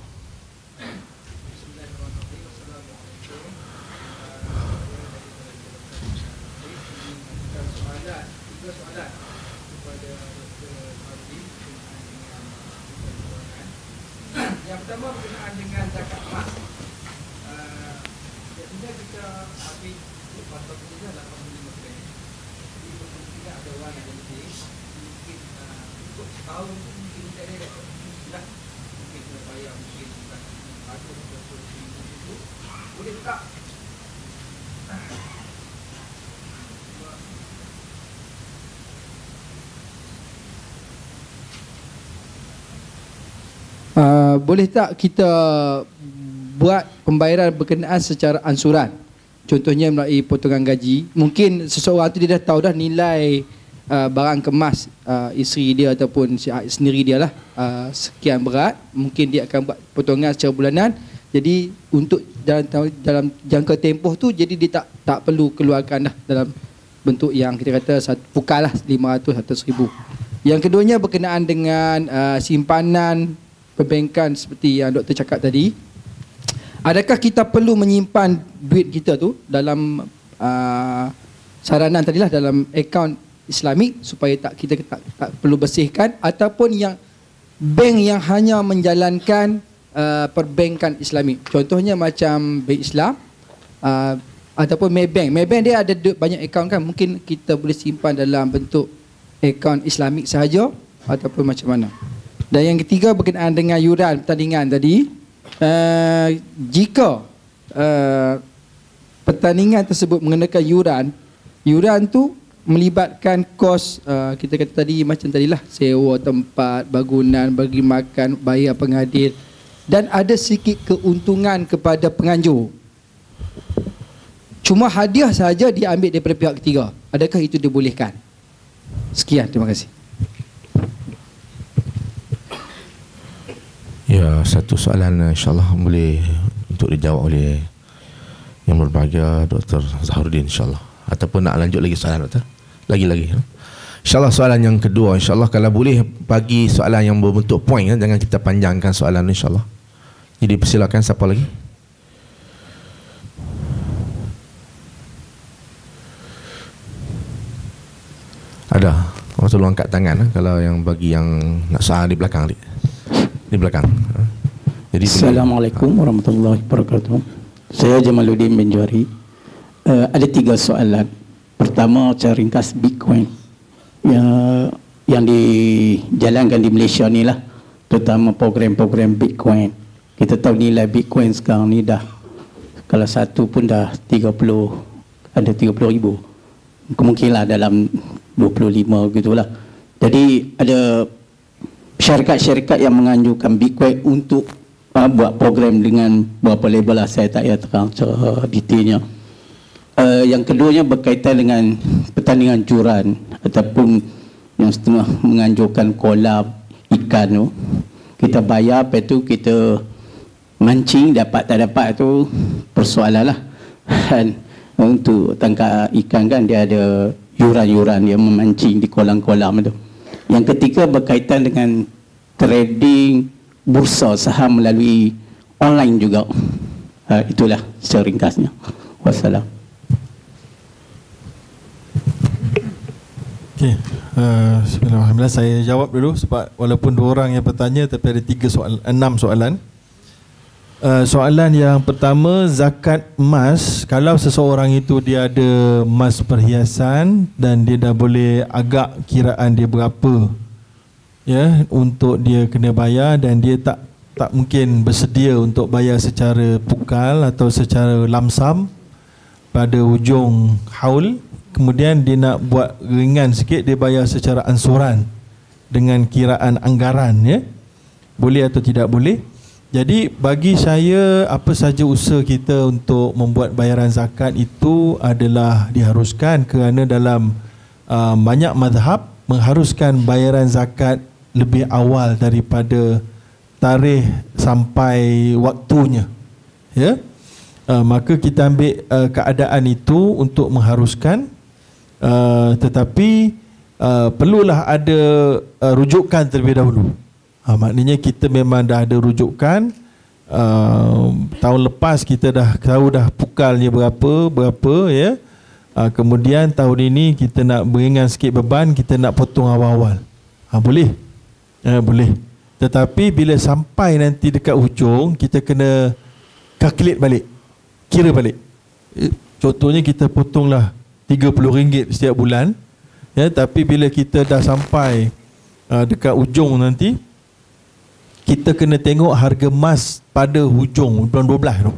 Boleh tak kita buat pembayaran berkenaan secara ansuran? Contohnya melalui potongan gaji. Mungkin seseorang tu dia dah tahu dah nilai uh, barang kemas uh, isteri dia ataupun si, uh, sendiri dia lah uh, sekian berat. Mungkin dia akan buat potongan secara bulanan. Jadi untuk dalam dalam jangka tempoh tu jadi dia tak tak perlu keluarkan dah dalam bentuk yang kita kata satu pukal lah 500 atau 1000 yang keduanya berkenaan dengan uh, simpanan perbankan seperti yang doktor cakap tadi. Adakah kita perlu menyimpan duit kita tu dalam uh, saranan tadilah dalam akaun islamik supaya tak kita tak, tak perlu bersihkan ataupun yang bank yang hanya menjalankan uh, perbankan islamik? Contohnya macam bank Islam uh, ataupun Maybank. Maybank dia ada banyak akaun kan? Mungkin kita boleh simpan dalam bentuk akaun islamik sahaja ataupun macam mana dan yang ketiga berkenaan dengan yuran pertandingan tadi, uh, jika uh, pertandingan tersebut mengenakan yuran, yuran tu melibatkan kos uh, kita kata tadi macam tadilah sewa tempat, bangunan, bagi makan, bayar pengadil dan ada sedikit keuntungan kepada penganjur. Cuma hadiah saja diambil daripada pihak ketiga. Adakah itu dibolehkan? Sekian, terima kasih.
Ya, satu soalan eh, insyaAllah boleh untuk dijawab oleh yang berbahagia Dr. Zaharuddin insyaAllah. Ataupun nak lanjut lagi soalan Dr. Lagi-lagi. Ya. InsyaAllah soalan yang kedua InsyaAllah kalau boleh bagi soalan yang berbentuk poin ya. Jangan kita panjangkan soalan insyaAllah. Jadi persilakan siapa lagi? Ada. Orang tolong angkat tangan eh, kalau yang bagi yang nak soal di belakang ni di belakang.
Jadi Assalamualaikum warahmatullahi wabarakatuh. Saya Jamaluddin bin Juari. Uh, ada tiga soalan. Pertama, cara ringkas Bitcoin yang yang dijalankan di Malaysia ni lah, terutama program-program Bitcoin. Kita tahu nilai Bitcoin sekarang ni dah kalau satu pun dah 30 ada 30 ribu. Kemungkinlah dalam 25 gitulah. Jadi ada syarikat-syarikat yang menganjurkan Bitcoin untuk uh, buat program dengan beberapa label lah saya tak payah terang detailnya. Uh, yang keduanya berkaitan dengan pertandingan juran ataupun yang setengah menganjurkan kolab ikan tu. Kita bayar, lepas tu kita mancing, dapat tak dapat tu persoalan lah. Dan untuk tangkap ikan kan dia ada yuran-yuran dia memancing di kolam-kolam tu. Yang ketiga berkaitan dengan trading bursa saham melalui online juga. Uh, itulah secara ringkasnya. Wassalam.
Okey. Uh, Bismillahirrahmanirrahim. Saya jawab dulu sebab walaupun dua orang yang bertanya tapi ada tiga soal, enam soalan. Uh, soalan yang pertama zakat emas. Kalau seseorang itu dia ada emas perhiasan dan dia dah boleh agak kiraan dia berapa ya untuk dia kena bayar dan dia tak tak mungkin bersedia untuk bayar secara pukal atau secara lamsam pada hujung haul kemudian dia nak buat ringan sikit dia bayar secara ansuran dengan kiraan anggaran ya. Boleh atau tidak boleh jadi bagi saya apa saja usaha kita untuk membuat bayaran zakat itu adalah diharuskan kerana dalam uh, banyak madhab mengharuskan bayaran zakat lebih awal daripada tarikh sampai waktunya. Ya? Uh, maka kita ambil uh, keadaan itu untuk mengharuskan. Uh, tetapi uh, perlulah ada uh, rujukan terlebih dahulu uh, maknanya kita memang dah ada rujukan. Uh, tahun lepas kita dah tahu dah pukalnya berapa berapa ya. Uh, kemudian tahun ini kita nak beringan sikit beban kita nak potong awal-awal. Uh, boleh? Uh, boleh. Tetapi bila sampai nanti dekat hujung kita kena calculate balik kira balik. Eh, contohnya kita potonglah RM30 setiap bulan ya. Tapi bila kita dah sampai uh, dekat hujung nanti kita kena tengok harga emas pada hujung bulan 12 tu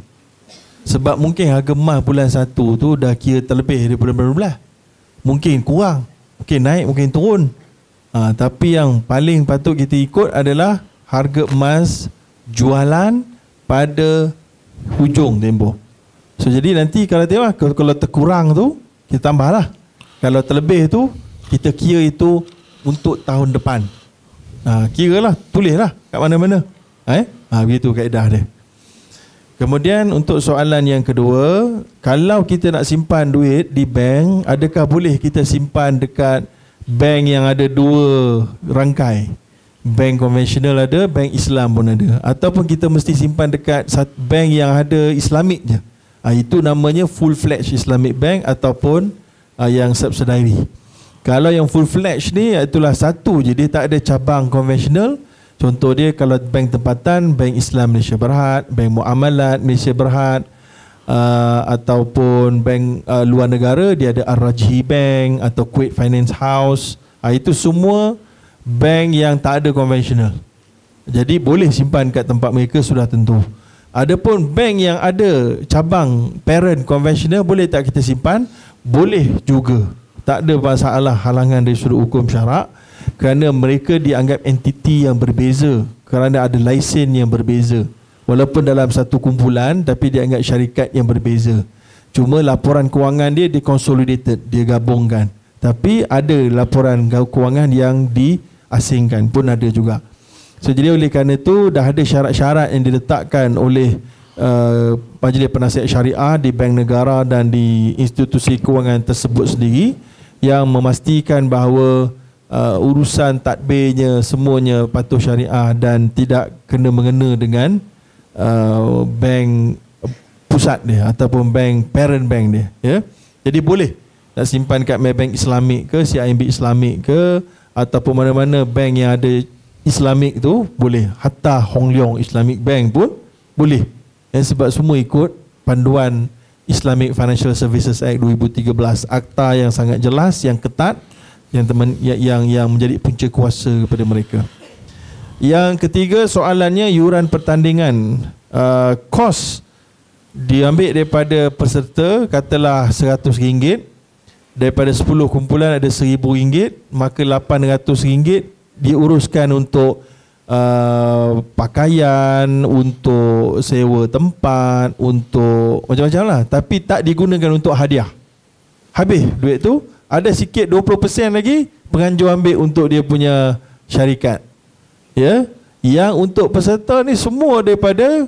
sebab mungkin harga emas bulan 1 tu dah kira terlebih daripada bulan 12. Mungkin kurang, mungkin naik, mungkin turun. Ha, tapi yang paling patut kita ikut adalah harga emas jualan pada hujung tempoh. So jadi nanti kalau tengok kalau, kalau terkurang tu kita tambahlah. Kalau terlebih tu kita kira itu untuk tahun depan. Ha, kira lah, tulis lah kat mana-mana. Eh? ha, begitu kaedah dia. Kemudian untuk soalan yang kedua, kalau kita nak simpan duit di bank, adakah boleh kita simpan dekat bank yang ada dua rangkai? Bank konvensional ada, bank Islam pun ada. Ataupun kita mesti simpan dekat bank yang ada Islamik je. Ha, itu namanya full-fledged Islamic bank ataupun ha, yang subsidiary. Kalau yang full-fledged ni, itulah satu je. Dia tak ada cabang konvensional, Contoh dia kalau bank tempatan, Bank Islam Malaysia Berhad, Bank Muamalat Malaysia Berhad uh, ataupun bank uh, luar negara dia ada Ar-Rajhi Bank atau Kuwait Finance House. Uh, itu semua bank yang tak ada konvensional. Jadi boleh simpan kat tempat mereka sudah tentu. Adapun bank yang ada cabang parent konvensional boleh tak kita simpan? Boleh juga. Tak ada masalah halangan dari sudut hukum syarak kerana mereka dianggap entiti yang berbeza kerana ada lesen yang berbeza. Walaupun dalam satu kumpulan tapi dianggap syarikat yang berbeza. Cuma laporan kewangan dia dikonsolidated dia gabungkan. Tapi ada laporan kewangan yang diasingkan pun ada juga. So jadi oleh kerana itu dah ada syarat-syarat yang diletakkan oleh uh, majlis penasihat syariah di bank negara dan di institusi kewangan tersebut sendiri yang memastikan bahawa uh, urusan tadbirnya semuanya patuh syariah dan tidak kena mengena dengan uh, bank pusat dia ataupun bank parent bank dia ya. Jadi boleh nak simpan kat bank Islamik ke CIMB Islamik ke ataupun mana-mana bank yang ada Islamik tu boleh. Hatta Hong Leong Islamic Bank pun boleh. Ya, sebab semua ikut panduan Islamic Financial Services Act 2013 akta yang sangat jelas yang ketat yang teman yang yang, menjadi punca kuasa kepada mereka. Yang ketiga soalannya yuran pertandingan. Uh, kos diambil daripada peserta katalah RM100 daripada 10 kumpulan ada RM1000 maka RM800 diuruskan untuk uh, pakaian untuk sewa tempat untuk macam-macam lah tapi tak digunakan untuk hadiah habis duit tu ada sikit 20% lagi penganjur ambil untuk dia punya syarikat. Ya. Yang untuk peserta ni semua daripada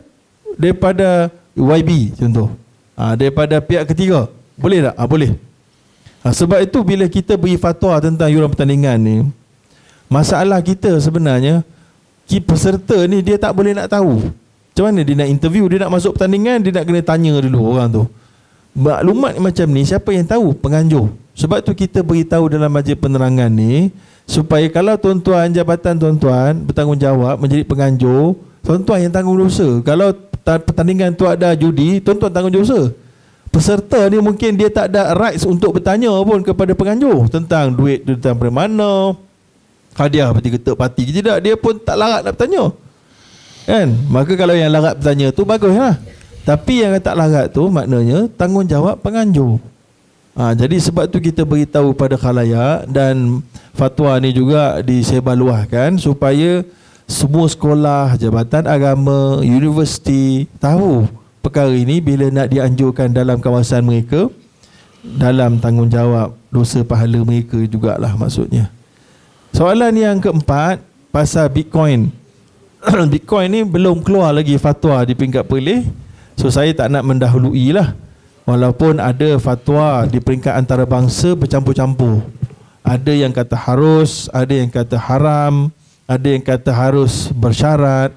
daripada YB contoh. Ha, daripada pihak ketiga. Boleh tak? Ha, boleh. Ha, sebab itu bila kita beri fatwa tentang yuran pertandingan ni masalah kita sebenarnya peserta ni dia tak boleh nak tahu. Macam mana dia nak interview, dia nak masuk pertandingan, dia nak kena tanya dulu orang tu. Maklumat macam ni siapa yang tahu? Penganjur. Sebab tu kita beritahu dalam majlis penerangan ni supaya kalau tuan-tuan jabatan tuan-tuan bertanggungjawab menjadi penganjur, tuan-tuan yang tanggung dosa. Kalau pertandingan tu ada judi, tuan-tuan tanggung dosa. Peserta ni mungkin dia tak ada rights untuk bertanya pun kepada penganjur tentang duit tu dari mana, hadiah berarti ketuk parti ke tidak, dia pun tak larat nak bertanya. Kan? Maka kalau yang larat bertanya tu baguslah. Tapi yang tak larat tu maknanya tanggungjawab penganjur. Ha, jadi sebab tu kita beritahu pada khalayak dan fatwa ni juga disebarluahkan supaya semua sekolah, jabatan agama, universiti tahu perkara ini bila nak dianjurkan dalam kawasan mereka dalam tanggungjawab dosa pahala mereka jugalah maksudnya. Soalan yang keempat pasal Bitcoin. Bitcoin ni belum keluar lagi fatwa di peringkat perleh. So saya tak nak mendahului lah. Walaupun ada fatwa di peringkat antarabangsa bercampur-campur. Ada yang kata harus, ada yang kata haram, ada yang kata harus bersyarat.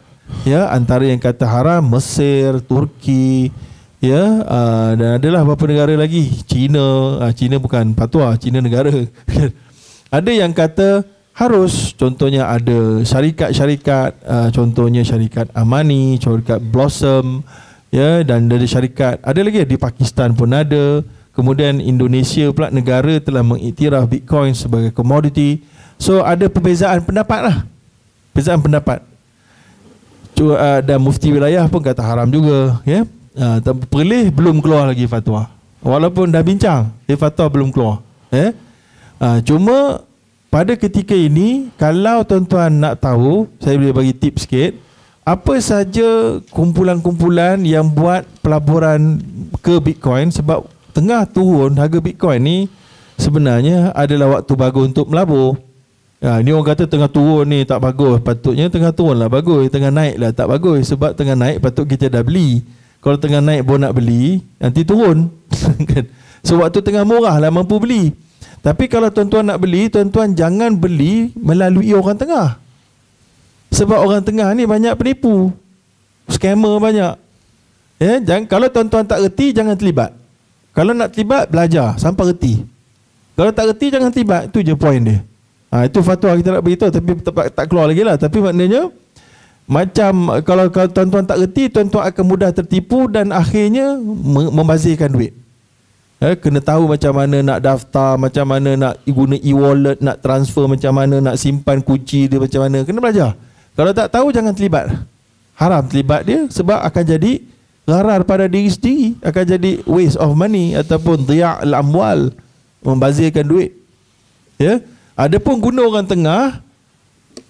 Ya, antara yang kata haram Mesir, Turki, ya, uh, dan adalah beberapa negara lagi, China, uh, China bukan fatwa, China negara. ada yang kata harus contohnya ada syarikat-syarikat uh, contohnya syarikat Amani, syarikat Blossom ya dan dari syarikat ada lagi di Pakistan pun ada. Kemudian Indonesia pula negara telah mengiktiraf Bitcoin sebagai komoditi so ada perbezaan pendapat lah. Perbezaan pendapat. Uh, dan mufti wilayah pun kata haram juga ya. Uh, perlih belum keluar lagi fatwa. Walaupun dah bincang eh, fatwa belum keluar ya. Uh, cuma pada ketika ini kalau tuan-tuan nak tahu saya boleh bagi tips sikit apa saja kumpulan-kumpulan yang buat pelaburan ke Bitcoin sebab tengah turun harga Bitcoin ni sebenarnya adalah waktu bagus untuk melabur Ya, ni orang kata tengah turun ni tak bagus. Patutnya tengah turun lah bagus. Tengah naik lah tak bagus. Sebab tengah naik patut kita dah beli. Kalau tengah naik pun nak beli, nanti turun. Kan? so waktu tengah murah lah mampu beli. Tapi kalau tuan-tuan nak beli, tuan-tuan jangan beli melalui orang tengah. Sebab orang tengah ni banyak penipu. Scammer banyak. Ya, jangan kalau tuan-tuan tak reti jangan terlibat. Kalau nak terlibat belajar sampai reti. Kalau tak reti jangan terlibat. Itu je poin dia. Ha, itu fatwa kita nak beritahu tapi tak, tak keluar lagi lah. Tapi maknanya macam kalau, kalau tuan-tuan tak reti, tuan-tuan akan mudah tertipu dan akhirnya membazirkan duit. Eh, kena tahu macam mana nak daftar, macam mana nak guna e-wallet, nak transfer macam mana, nak simpan kunci dia macam mana. Kena belajar. Kalau tak tahu jangan terlibat. Haram terlibat dia sebab akan jadi gharar pada diri sendiri, akan jadi waste of money ataupun dhiya' al-amwal, membazirkan duit. Ya. Adapun guna orang tengah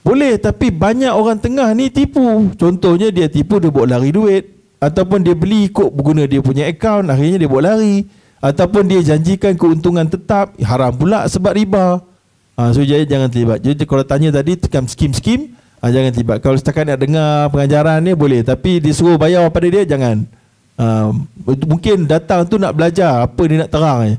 boleh tapi banyak orang tengah ni tipu. Contohnya dia tipu dia buat lari duit ataupun dia beli ikut guna dia punya account akhirnya dia buat lari ataupun dia janjikan keuntungan tetap haram pula sebab riba. Ha, so jadi jangan terlibat. Jadi kalau tanya tadi tekan skim-skim ha, jangan terlibat. Kalau setakat nak dengar pengajaran ni boleh. Tapi disuruh bayar pada dia jangan. Ha, mungkin datang tu nak belajar apa dia nak terang eh.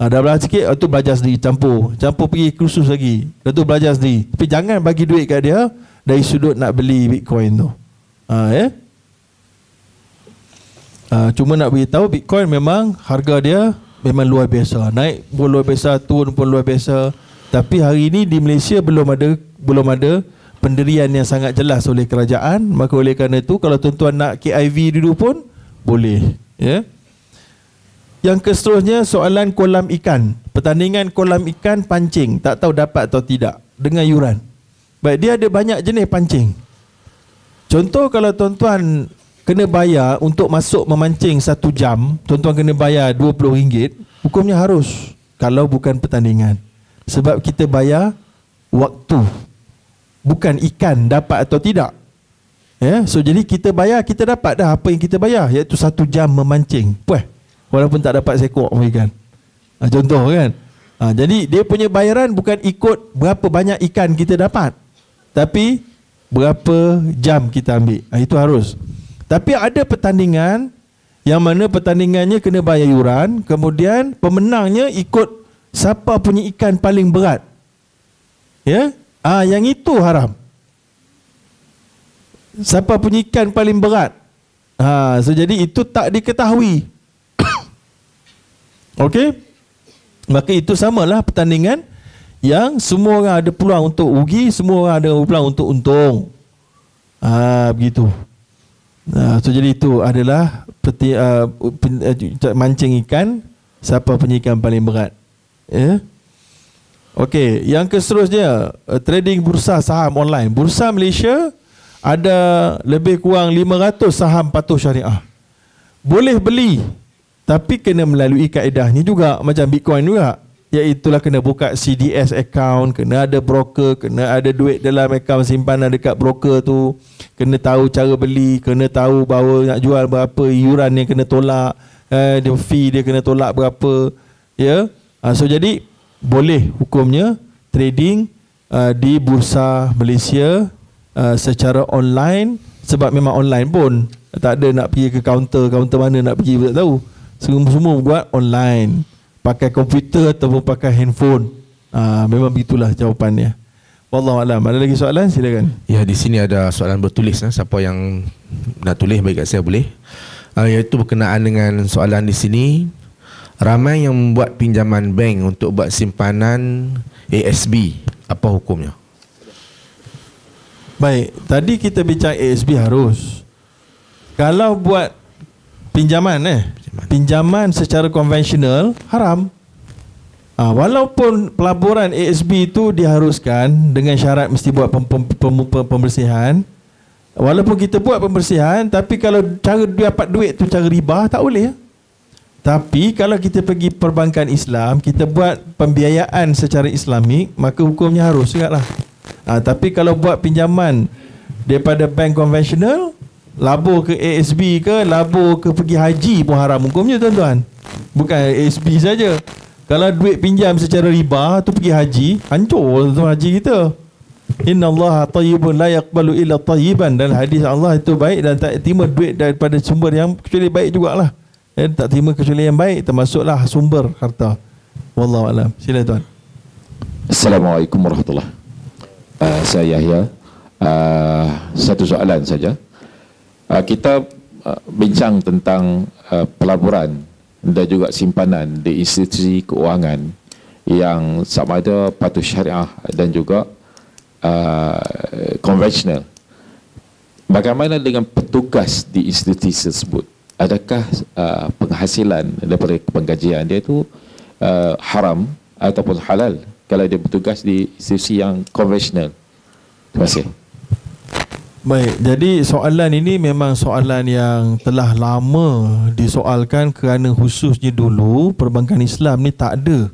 ha, dah belajar sikit tu belajar sendiri campur. Campur pergi kursus lagi. Dah tu belajar sendiri. Tapi jangan bagi duit kat dia dari sudut nak beli bitcoin tu. Ha, eh? Uh, cuma nak beritahu Bitcoin memang harga dia memang luar biasa. Naik pun luar biasa, turun pun luar biasa. Tapi hari ini di Malaysia belum ada belum ada pendirian yang sangat jelas oleh kerajaan. Maka oleh kerana itu kalau tuan-tuan nak KIV dulu pun boleh, ya. Yang keseterusnya soalan kolam ikan. Pertandingan kolam ikan pancing, tak tahu dapat atau tidak dengan yuran. Baik, dia ada banyak jenis pancing. Contoh kalau tuan-tuan kena bayar untuk masuk memancing satu jam, tuan-tuan kena bayar RM20, hukumnya harus kalau bukan pertandingan. Sebab kita bayar waktu. Bukan ikan dapat atau tidak. Ya, so jadi kita bayar, kita dapat dah apa yang kita bayar, iaitu satu jam memancing. Puas. Walaupun tak dapat seekor ikan. Ha, contoh kan. Ha, jadi dia punya bayaran bukan ikut berapa banyak ikan kita dapat. Tapi berapa jam kita ambil. Ha, itu harus. Tapi ada pertandingan yang mana pertandingannya kena bayar yuran, kemudian pemenangnya ikut siapa punya ikan paling berat. Ya? Ah yang itu haram. Siapa punya ikan paling berat? Ha, so jadi itu tak diketahui. Okey? Maka itu samalah pertandingan yang semua orang ada peluang untuk rugi, semua orang ada peluang untuk untung. Ah begitu. Nah, so jadi itu adalah peti, uh, pen, uh, mancing ikan siapa punya ikan paling berat. Ya. Yeah? Okey, yang keseterusnya uh, trading bursa saham online. Bursa Malaysia ada lebih kurang 500 saham patuh syariah. Boleh beli tapi kena melalui kaedahnya juga macam Bitcoin juga iaitulah kena buka CDS account, kena ada broker, kena ada duit dalam account simpanan dekat broker tu, kena tahu cara beli, kena tahu bahawa nak jual berapa, iuran yang kena tolak, eh, dia fee dia kena tolak berapa, ya. Yeah? so jadi boleh hukumnya trading uh, di bursa Malaysia uh, secara online sebab memang online pun tak ada nak pergi ke kaunter kaunter mana nak pergi tak tahu semua semua buat online pakai komputer ataupun pakai handphone uh, memang begitulah jawapannya Wallahu alam. Ada lagi soalan? Silakan.
Ya, di sini ada soalan bertulis eh. siapa yang nak tulis bagi kat saya boleh. Uh, iaitu berkenaan dengan soalan di sini ramai yang membuat pinjaman bank untuk buat simpanan ASB. Apa hukumnya?
Baik, tadi kita bincang ASB harus. Kalau buat pinjaman eh, pinjaman, secara konvensional haram. Ha, walaupun pelaburan ASB itu diharuskan dengan syarat mesti buat pem, pem, pem, pem, pembersihan. Walaupun kita buat pembersihan tapi kalau cara dapat duit tu cara riba tak boleh. Tapi kalau kita pergi perbankan Islam, kita buat pembiayaan secara Islamik, maka hukumnya harus juga lah. Ha, tapi kalau buat pinjaman daripada bank konvensional, labur ke ASB ke, labur ke pergi haji pun haram hukumnya tuan-tuan. Bukan ASB saja. Kalau duit pinjam secara riba tu pergi haji, hancur tu haji kita. Inna Allah tayyibun la yaqbalu illa tayyiban dan hadis Allah itu baik dan tak terima duit daripada sumber yang kecuali baik jugalah. Eh, tak terima kecuali yang baik termasuklah sumber harta. Wallahu alam. Sila tuan.
Assalamualaikum warahmatullahi. Uh, saya Yahya. Uh, satu soalan saja. Uh, kita uh, bincang tentang uh, pelaburan dan juga simpanan di institusi keuangan yang sama ada patuh syariah dan juga konvensional. Bagaimana dengan petugas di institusi tersebut? Adakah penghasilan daripada penggajian dia itu haram ataupun halal kalau dia bertugas di institusi yang konvensional? Terima kasih.
Baik, jadi soalan ini memang soalan yang telah lama disoalkan kerana khususnya dulu perbankan Islam ni tak ada.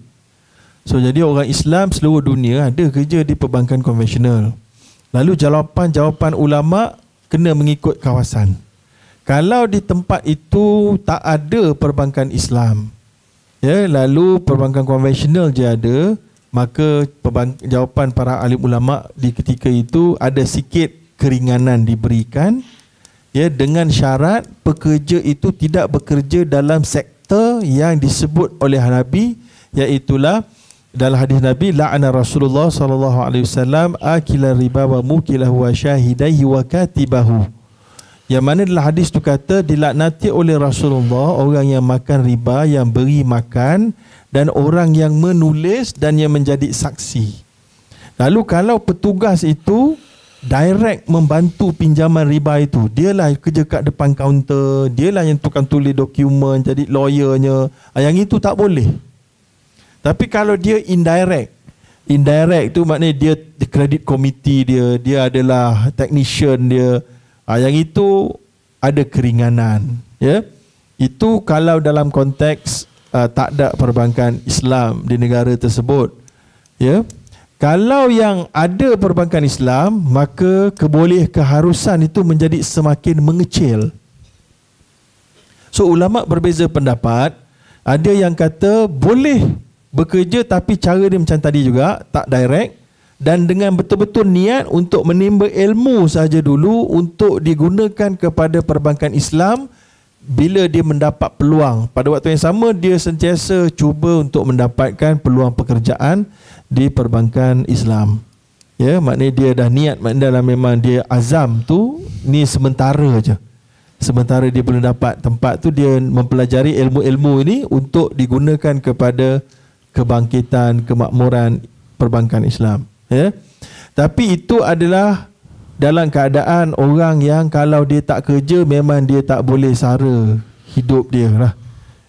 So jadi orang Islam seluruh dunia ada kerja di perbankan konvensional. Lalu jawapan-jawapan ulama kena mengikut kawasan. Kalau di tempat itu tak ada perbankan Islam, ya, lalu perbankan konvensional je ada, maka jawapan para alim ulama di ketika itu ada sikit keringanan diberikan ya dengan syarat pekerja itu tidak bekerja dalam sektor yang disebut oleh Nabi iaitu dalam hadis Nabi la'ana Rasulullah sallallahu alaihi wasallam akila riba wa mukilahu wa shahidaihi wa katibahu. Yang mana dalam hadis tu kata dilaknati oleh Rasulullah orang yang makan riba yang beri makan dan orang yang menulis dan yang menjadi saksi. Lalu kalau petugas itu direct membantu pinjaman riba itu. Dialah kerja kat depan kaunter, dialah yang tukang tulis dokumen, jadi lawyernya. Ah, yang itu tak boleh. Tapi kalau dia indirect, indirect tu maknanya dia credit committee dia, dia adalah technician dia. Ah, yang itu ada keringanan, ya. Itu kalau dalam konteks uh, tak ada perbankan Islam di negara tersebut. Ya. Kalau yang ada perbankan Islam, maka keboleh keharusan itu menjadi semakin mengecil. So ulama berbeza pendapat. Ada yang kata boleh bekerja tapi cara dia macam tadi juga, tak direct dan dengan betul-betul niat untuk menimba ilmu saja dulu untuk digunakan kepada perbankan Islam bila dia mendapat peluang pada waktu yang sama dia sentiasa cuba untuk mendapatkan peluang pekerjaan di perbankan Islam. Ya, maknanya dia dah niat maknanya dalam memang dia azam tu ni sementara aja. Sementara dia belum dapat tempat tu dia mempelajari ilmu-ilmu ini untuk digunakan kepada kebangkitan, kemakmuran perbankan Islam. Ya. Tapi itu adalah dalam keadaan orang yang kalau dia tak kerja memang dia tak boleh sara hidup dia lah.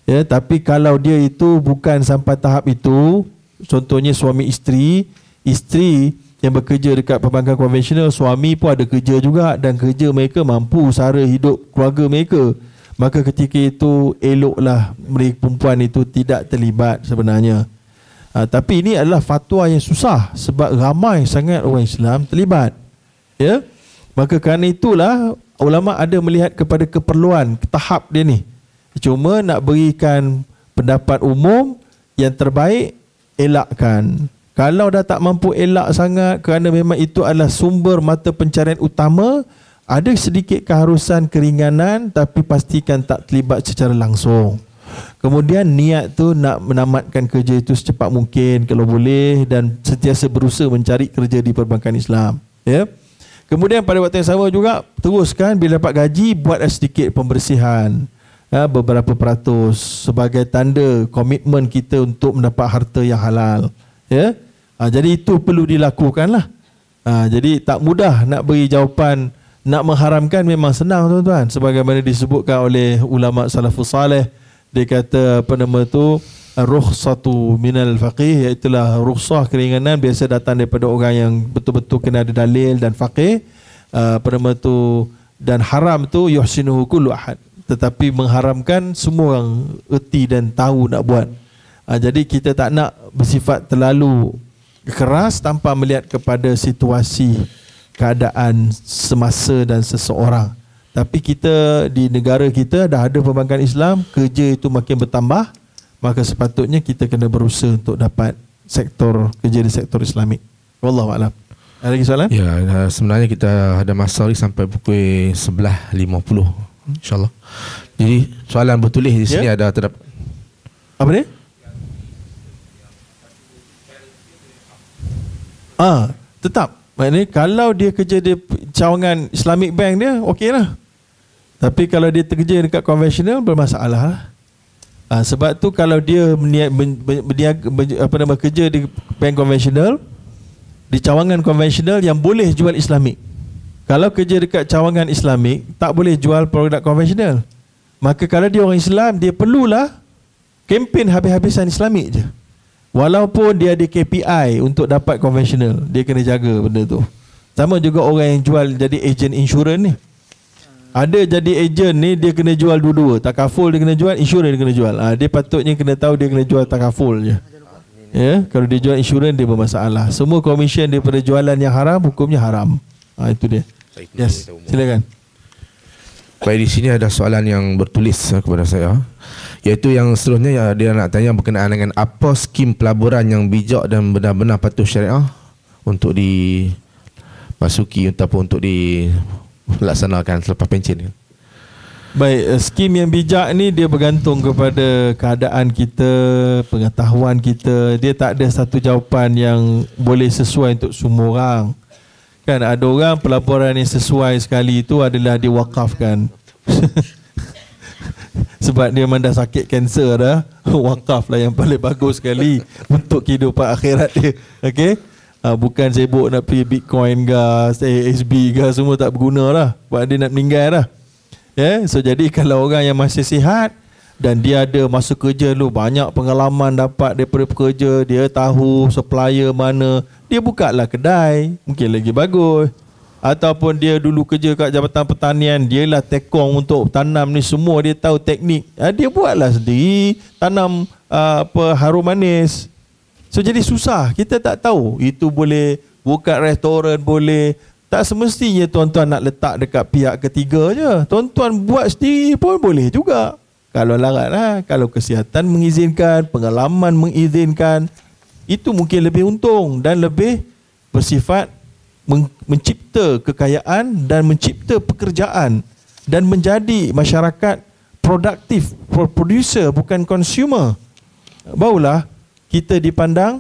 Ya, tapi kalau dia itu bukan sampai tahap itu, contohnya suami isteri, isteri yang bekerja dekat perbankan konvensional, suami pun ada kerja juga dan kerja mereka mampu sara hidup keluarga mereka. Maka ketika itu eloklah mereka perempuan itu tidak terlibat sebenarnya. Ha, tapi ini adalah fatwa yang susah sebab ramai sangat orang Islam terlibat. Ya. Maka kerana itulah ulama ada melihat kepada keperluan tahap dia ni. Cuma nak berikan pendapat umum yang terbaik elakkan. Kalau dah tak mampu elak sangat kerana memang itu adalah sumber mata pencarian utama, ada sedikit keharusan keringanan tapi pastikan tak terlibat secara langsung. Kemudian niat tu nak menamatkan kerja itu secepat mungkin kalau boleh dan sentiasa berusaha mencari kerja di perbankan Islam. Ya. Kemudian pada waktu yang sama juga teruskan bila dapat gaji buat sedikit pembersihan ya, beberapa peratus sebagai tanda komitmen kita untuk mendapat harta yang halal. Ya, ha, jadi itu perlu dilakukan lah. Ha, jadi tak mudah nak beri jawapan nak mengharamkan memang senang tuan-tuan. Sebagaimana disebutkan oleh ulama salafus salih dia kata apa nama tu rukhsatu minal faqih iaitu rukhsah keringanan biasa datang daripada orang yang betul-betul kena ada dalil dan faqih uh, apa nama tu dan haram tu yuhsinuhu kullu ahad tetapi mengharamkan semua orang erti dan tahu nak buat uh, jadi kita tak nak bersifat terlalu keras tanpa melihat kepada situasi keadaan semasa dan seseorang tapi kita di negara kita dah ada perbankan Islam, kerja itu makin bertambah, maka sepatutnya kita kena berusaha untuk dapat sektor kerja di sektor Islamik. Wallahu a'lam. Ada lagi soalan?
Ya, sebenarnya kita ada masa lagi sampai pukul 11.50 insya-Allah. Jadi soalan bertulis di sini ya? ada terdapat
Apa ni? Ah, tetap. Maknanya kalau dia kerja di cawangan Islamic Bank dia, okeylah. Tapi kalau dia kerja dekat konvensional bermasalah lah. Ha, sebab tu kalau dia meniak, berniaga, apa nama kerja di bank konvensional di cawangan konvensional yang boleh jual Islamik. Kalau kerja dekat cawangan Islamik tak boleh jual produk konvensional. Maka kalau dia orang Islam dia perlulah kempen habis-habisan Islamik je. Walaupun dia ada KPI untuk dapat konvensional, dia kena jaga benda tu. Sama juga orang yang jual jadi ejen insurans ni. Ada jadi ejen ni dia kena jual dua-dua. Takaful dia kena jual, insurans dia kena jual. Ha, dia patutnya kena tahu dia kena jual takaful je. Ya, kalau dia jual insurans dia bermasalah. Semua komisen daripada jualan yang haram hukumnya haram. Ha, itu dia. Yes, silakan.
Baik di sini ada soalan yang bertulis kepada saya iaitu yang seterusnya ya, dia nak tanya berkenaan dengan apa skim pelaburan yang bijak dan benar-benar patuh syariah untuk dimasuki ataupun untuk dilaksanakan selepas pencen
Baik, eh, skim yang bijak ni dia bergantung kepada keadaan kita, pengetahuan kita. Dia tak ada satu jawapan yang boleh sesuai untuk semua orang. Kan ada orang pelaburan yang sesuai sekali itu adalah diwakafkan. Sebab dia memang dah sakit kanser dah Wakaf lah yang paling bagus sekali Untuk kehidupan akhirat dia Okay ha, Bukan sibuk nak pergi bitcoin ke ASB ke Semua tak berguna lah Sebab dia nak meninggal lah yeah? So jadi kalau orang yang masih sihat Dan dia ada masa kerja dulu. Banyak pengalaman dapat daripada pekerja. Dia tahu supplier mana. Dia buka lah kedai. Mungkin lagi bagus. Ataupun dia dulu kerja kat Jabatan Pertanian. Dia lah tekong untuk tanam ni. Semua dia tahu teknik. Uh, dia buatlah sendiri. Tanam uh, apa harum manis. So jadi susah. Kita tak tahu. Itu boleh buka restoran boleh. Tak semestinya tuan-tuan nak letak dekat pihak ketiga je. Tuan-tuan buat sendiri pun boleh juga kalau larat lah kalau kesihatan mengizinkan pengalaman mengizinkan itu mungkin lebih untung dan lebih bersifat mencipta kekayaan dan mencipta pekerjaan dan menjadi masyarakat produktif producer bukan consumer. Barulah kita dipandang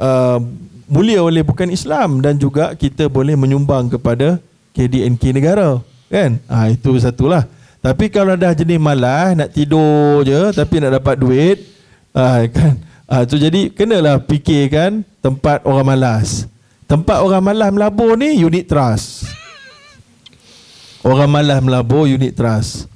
uh, mulia oleh bukan Islam dan juga kita boleh menyumbang kepada KDNK negara kan? Ha, itu satulah tapi kalau dah jenis malas nak tidur je tapi nak dapat duit ha, kan ha, tu jadi kenalah fikirkan tempat orang malas Tempat orang malas melabur ni unit trust. Orang malas melabur unit trust.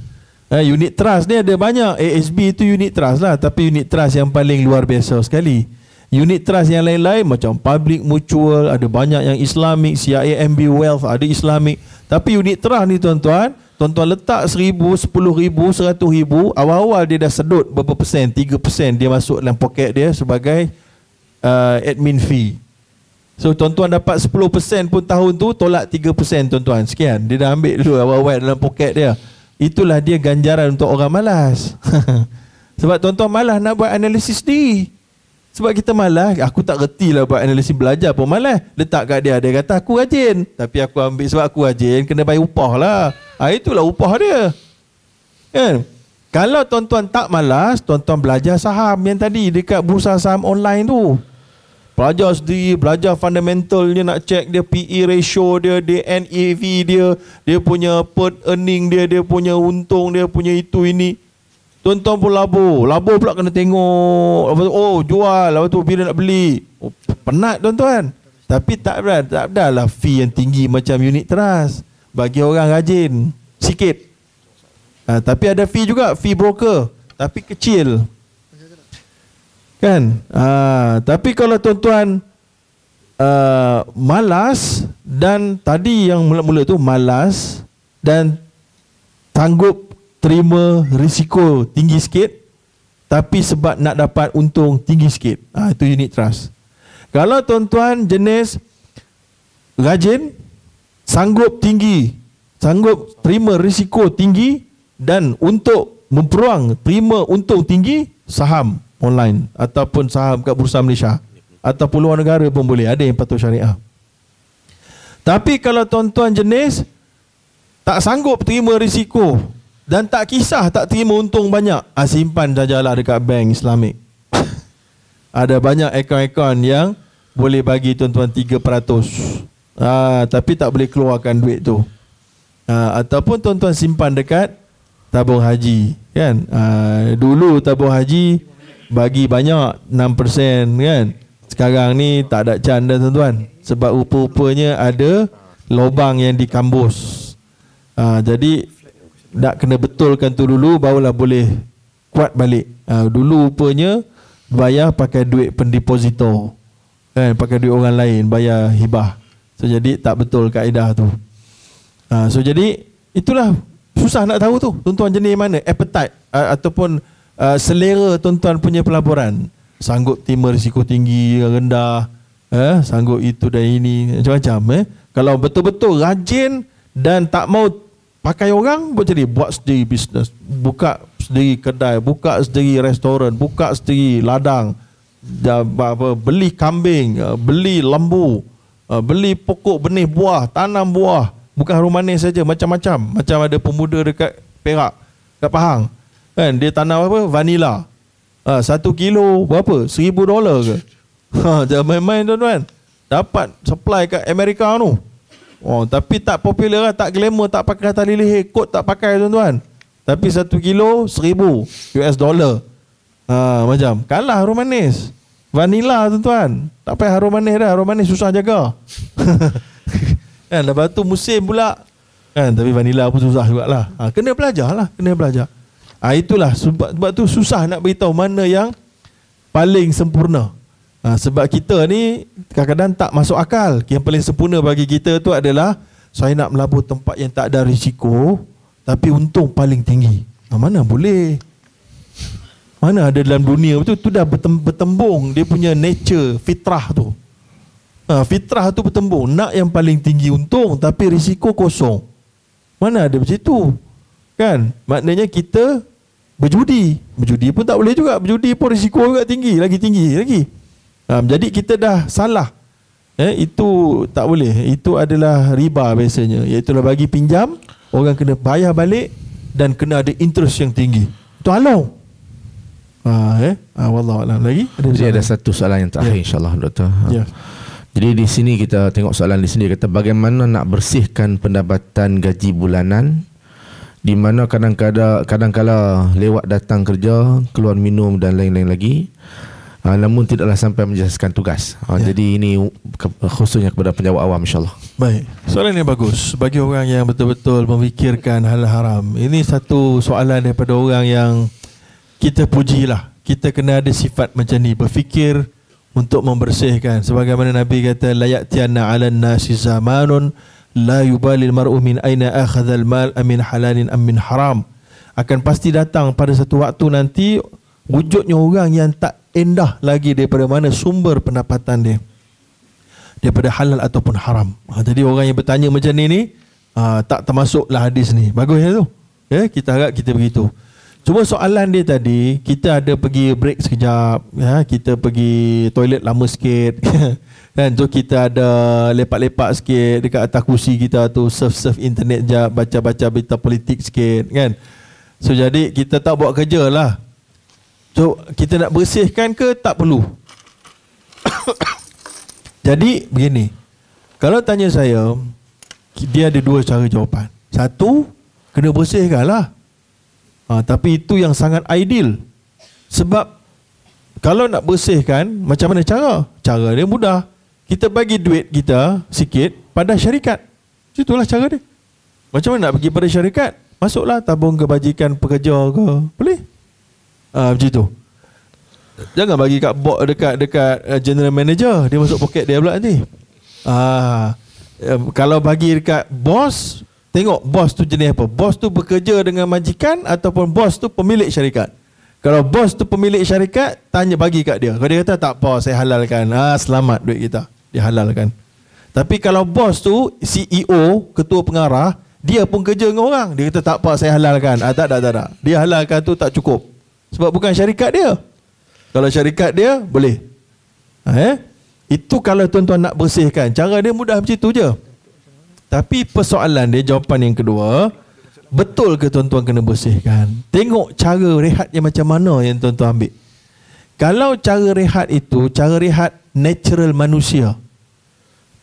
Eh, unit trust ni ada banyak. ASB tu unit trust lah. Tapi unit trust yang paling luar biasa sekali. Unit trust yang lain-lain macam public mutual. Ada banyak yang Islamic. CIMB Wealth ada Islamic. Tapi unit trust ni tuan-tuan. Tuan-tuan letak seribu, sepuluh ribu, seratus ribu. Awal-awal dia dah sedut berapa persen. Tiga persen dia masuk dalam poket dia sebagai uh, admin fee. So tuan-tuan dapat 10% pun tahun tu tolak 3% tuan-tuan. Sekian. Dia dah ambil dulu awal-awal dalam poket dia. Itulah dia ganjaran untuk orang malas. Sebab tuan-tuan malas nak buat analisis ni. Sebab kita malas, aku tak reti lah buat analisis belajar pun malas. Letak kat dia, dia kata aku rajin. Tapi aku ambil sebab aku rajin, kena bayar upah lah. Ha, itulah upah dia. Kan? Kalau tuan-tuan tak malas, tuan-tuan belajar saham yang tadi dekat bursa saham online tu. Belajar sendiri, belajar fundamental dia nak check dia PE ratio dia, dia NAV dia, dia punya per earning dia, dia punya untung dia, punya itu ini. Tuan-tuan pun labur. Labur pula kena tengok. Lepas tu, oh jual. Lepas tu bila nak beli. Oh, penat tuan-tuan. Tapi tak ada, tak ada lah fee yang tinggi macam unit trust. Bagi orang rajin. Sikit. Ha, tapi ada fee juga. Fee broker. Tapi kecil. Kan? Ha, tapi kalau tuan-tuan uh, malas dan tadi yang mula-mula tu malas dan sanggup terima risiko tinggi sikit tapi sebab nak dapat untung tinggi sikit. Ha, itu unit trust. Kalau tuan-tuan jenis rajin, sanggup tinggi, sanggup terima risiko tinggi dan untuk memperuang terima untung tinggi, saham online ataupun saham kat Bursa Malaysia ataupun luar negara pun boleh. Ada yang patuh syariah. Tapi kalau tuan-tuan jenis tak sanggup terima risiko dan tak kisah tak terima untung banyak. Ah, Simpan sajalah dekat bank Islamik Ada banyak akaun-akaun yang Boleh bagi tuan-tuan 3% ah, Tapi tak boleh keluarkan duit tu. Ah, Ataupun tuan-tuan simpan dekat Tabung haji kan? Ah, Dulu tabung haji Bagi banyak 6% kan? Sekarang ni tak ada canda tuan-tuan. Sebab rupa-rupanya ada Lobang yang dikambus. Ah, Jadi nak kena betulkan tu dulu barulah boleh kuat balik. Ha, dulu rupanya bayar pakai duit pendeposito. Kan pakai duit orang lain bayar hibah. So jadi tak betul kaedah tu. Ha, so jadi itulah susah nak tahu tu tuan-tuan jenis mana appetite uh, ataupun uh, selera tuan-tuan punya pelaburan. Sanggup terima risiko tinggi rendah eh sanggup itu dan ini macam-macam eh. Kalau betul-betul rajin dan tak mau pakai orang buat jadi buat sendiri bisnes buka sendiri kedai. Buka sendiri restoran. Buka sendiri ladang. Beli kambing uh, beli lembu uh, beli pokok benih buah tanam buah. Bukan harum manis saja macam-macam. Macam ada pemuda dekat Perak kat Pahang. Kan dia tanam apa? Vanila ha, satu kilo berapa? Seribu dolar ke? Ha, jangan main-main tuan-tuan. Dapat supply kat Amerika tu Oh, tapi tak popular lah, tak glamour, tak pakai tali leher, kot tak pakai tuan-tuan. Tapi satu kilo, seribu US dollar. Ha, macam, kalah harum manis. Vanilla tuan-tuan. Tak payah harum manis dah, harum manis susah jaga. kan, lepas tu musim pula. Kan, tapi vanilla pun susah jugalah. Ha, kena belajar lah, kena belajar. Ha, itulah, sebab, sebab tu susah nak beritahu mana yang paling sempurna. Ha, sebab kita ni kadang-kadang tak masuk akal. Yang paling sempurna bagi kita tu adalah saya nak melabur tempat yang tak ada risiko tapi untung paling tinggi. Ha, mana boleh? Mana ada dalam dunia tu tu dah bertembung dia punya nature fitrah tu. Ha, fitrah tu bertembung nak yang paling tinggi untung tapi risiko kosong. Mana ada macam tu? Kan? Maknanya kita berjudi. Berjudi pun tak boleh juga. Berjudi pun risiko juga tinggi, lagi tinggi lagi. Um, jadi kita dah salah. Eh, itu tak boleh. Itu adalah riba biasanya. Iaitulah bagi pinjam, orang kena bayar balik dan kena ada interest yang tinggi. Itu halau. Ah, eh? ah, Wallah lagi.
Ada Jadi ada satu soalan yang terakhir yeah. insyaAllah doktor. Yeah. Jadi di sini kita tengok soalan di sini kata bagaimana nak bersihkan pendapatan gaji bulanan di mana kadang-kadang kadang-kala lewat datang kerja, keluar minum dan lain-lain lagi. Uh, namun tidaklah sampai menjelaskan tugas. Uh, ya. Jadi ini khususnya kepada penjawab awam insyaAllah.
Baik. Soalan yang bagus. Bagi orang yang betul-betul memikirkan hal haram. Ini satu soalan daripada orang yang kita pujilah. Kita kena ada sifat macam ni. Berfikir untuk membersihkan. Sebagaimana Nabi kata, layak tianna ala nasi zamanun la yubalil mar'u min aina akhadhal mal amin halalin amin haram. Akan pasti datang pada satu waktu nanti wujudnya orang yang tak endah lagi daripada mana sumber pendapatan dia daripada halal ataupun haram. Ha, jadi orang yang bertanya macam ni ni ha, tak termasuklah hadis ni. Bagus ya tu. Ya, kita harap kita begitu. Cuma soalan dia tadi, kita ada pergi break sekejap, ya, kita pergi toilet lama sikit. kan so kita ada lepak-lepak sikit dekat atas kursi kita tu surf-surf internet je baca-baca berita politik sikit kan so jadi kita tak buat kerja lah so kita nak bersihkan ke tak perlu jadi begini kalau tanya saya dia ada dua cara jawapan satu kena bersihkan lah ha, tapi itu yang sangat ideal sebab kalau nak bersihkan macam mana cara cara dia mudah kita bagi duit kita sikit pada syarikat. Itulah cara dia. Macam mana nak pergi pada syarikat? Masuklah tabung kebajikan pekerja ke. Boleh? Ah macam tu. Jangan bagi kat bot dekat dekat uh, general manager, dia masuk poket dia pula nanti. Um, kalau bagi dekat bos, tengok bos tu jenis apa. Bos tu bekerja dengan majikan ataupun bos tu pemilik syarikat. Kalau bos tu pemilik syarikat, tanya bagi kat dia. Kalau dia kata tak apa, saya halalkan. Ah selamat duit kita dihalalkan. Tapi kalau bos tu CEO, ketua pengarah, dia pun kerja dengan orang. Dia kata tak apa saya halalkan. Ah, tak, tak, tak, tak. Dia halalkan tu tak cukup. Sebab bukan syarikat dia. Kalau syarikat dia, boleh. Ha, eh? Itu kalau tuan-tuan nak bersihkan. Cara dia mudah macam tu je. Tapi persoalan dia, jawapan yang kedua, betul ke tuan-tuan kena bersihkan? Tengok cara rehat yang macam mana yang tuan-tuan ambil. Kalau cara rehat itu, cara rehat natural manusia.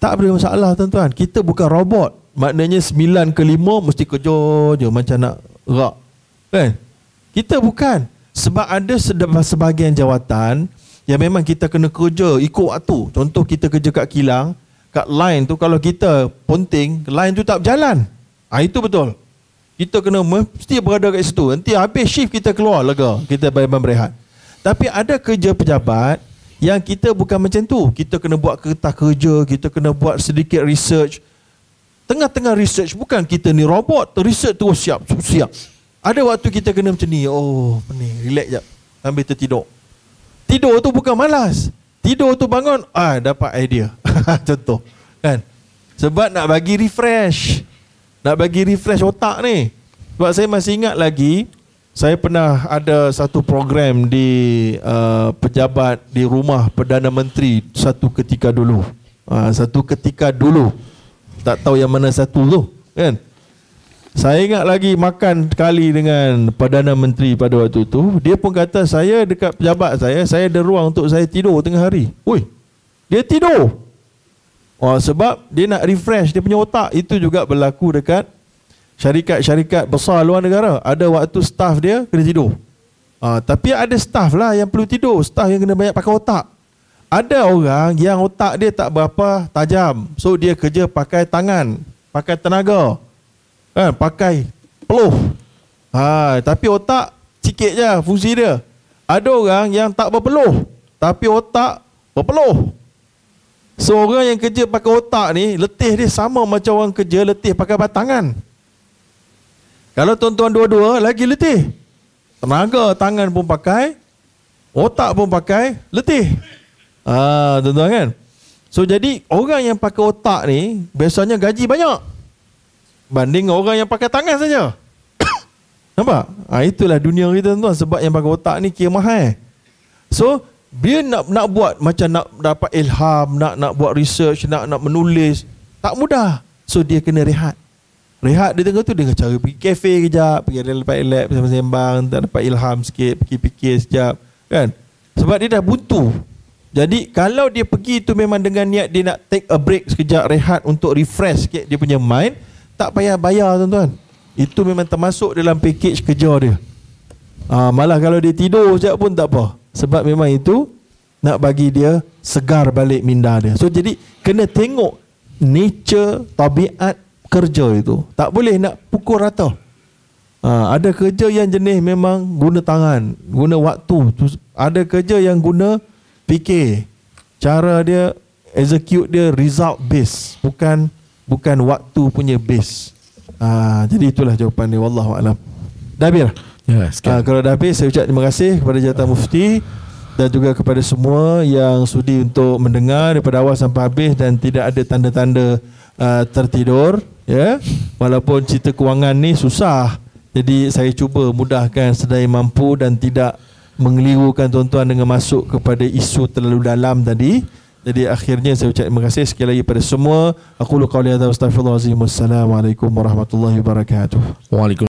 Tak ada masalah tuan-tuan. Kita bukan robot. Maknanya sembilan ke lima mesti kerja je macam nak rak. Kan? Kita bukan. Sebab ada sebahagian jawatan yang memang kita kena kerja ikut waktu. Contoh kita kerja kat kilang, kat line tu kalau kita ponting, line tu tak berjalan. Ha, itu betul. Kita kena mesti berada kat situ. Nanti habis shift kita keluar lega. Kita bayar berehat. Tapi ada kerja pejabat yang kita bukan macam tu. Kita kena buat kertas kerja, kita kena buat sedikit research. Tengah-tengah research bukan kita ni robot, research terus siap, siap. Ada waktu kita kena macam ni, oh, ni, relax jap. Sambil tertidur. Tidur tu bukan malas. Tidur tu bangun, ah dapat idea. Contoh, kan? Sebab nak bagi refresh. Nak bagi refresh otak ni. Sebab saya masih ingat lagi, saya pernah ada satu program di uh, pejabat di rumah Perdana Menteri satu ketika dulu. Uh, satu ketika dulu. Tak tahu yang mana satu tu, kan? Saya ingat lagi makan kali dengan Perdana Menteri pada waktu tu, dia pun kata saya dekat pejabat saya, saya ada ruang untuk saya tidur tengah hari. Oi. Dia tidur. Oh, sebab dia nak refresh dia punya otak. Itu juga berlaku dekat syarikat-syarikat besar luar negara ada waktu staff dia kena tidur. Ha, tapi ada staff lah yang perlu tidur, staff yang kena banyak pakai otak. Ada orang yang otak dia tak berapa tajam. So dia kerja pakai tangan, pakai tenaga. Kan, pakai peluh. Ha, tapi otak sikit je fungsi dia. Ada orang yang tak berpeluh, tapi otak berpeluh. So orang yang kerja pakai otak ni, letih dia sama macam orang kerja letih pakai batangan. Kalau tuan-tuan dua-dua lagi letih. Tenaga tangan pun pakai, otak pun pakai, letih. Ah, tuan-tuan kan? So jadi orang yang pakai otak ni biasanya gaji banyak. Banding orang yang pakai tangan saja. Nampak? Ah itulah dunia kita tuan sebab yang pakai otak ni kira mahal. So dia nak nak buat macam nak dapat ilham, nak nak buat research, nak nak menulis, tak mudah. So dia kena rehat. Rehat di tengah tu dengan cara pergi kafe kejap, pergi lepak-lepak bersama sembang, tak dapat ilham sikit, pergi fikir sekejap, kan? Sebab dia dah buntu. Jadi kalau dia pergi tu memang dengan niat dia nak take a break sekejap rehat untuk refresh sikit dia punya mind, tak payah bayar tuan-tuan. Itu memang termasuk dalam package kerja dia. Ha, malah kalau dia tidur sekejap pun tak apa. Sebab memang itu nak bagi dia segar balik minda dia. So jadi kena tengok nature, tabiat kerja itu tak boleh nak pukul rata ha, ada kerja yang jenis memang guna tangan guna waktu ada kerja yang guna fikir cara dia execute dia result base bukan bukan waktu punya base. Ha, jadi itulah jawapan dia. Wallahu alam. Dah habis ya ha, kalau dah habis saya ucap terima kasih kepada jatah mufti dan juga kepada semua yang sudi untuk mendengar daripada awal sampai habis dan tidak ada tanda-tanda uh, tertidur ya. Walaupun cerita kewangan ni susah Jadi saya cuba mudahkan sedaya mampu dan tidak mengelirukan tuan-tuan dengan masuk kepada isu terlalu dalam tadi. Jadi akhirnya saya ucap terima kasih sekali lagi pada semua. Aku lu qauli hadza wa astaghfirullahalazim. Wassalamualaikum warahmatullahi wabarakatuh.
Waalaikumsalam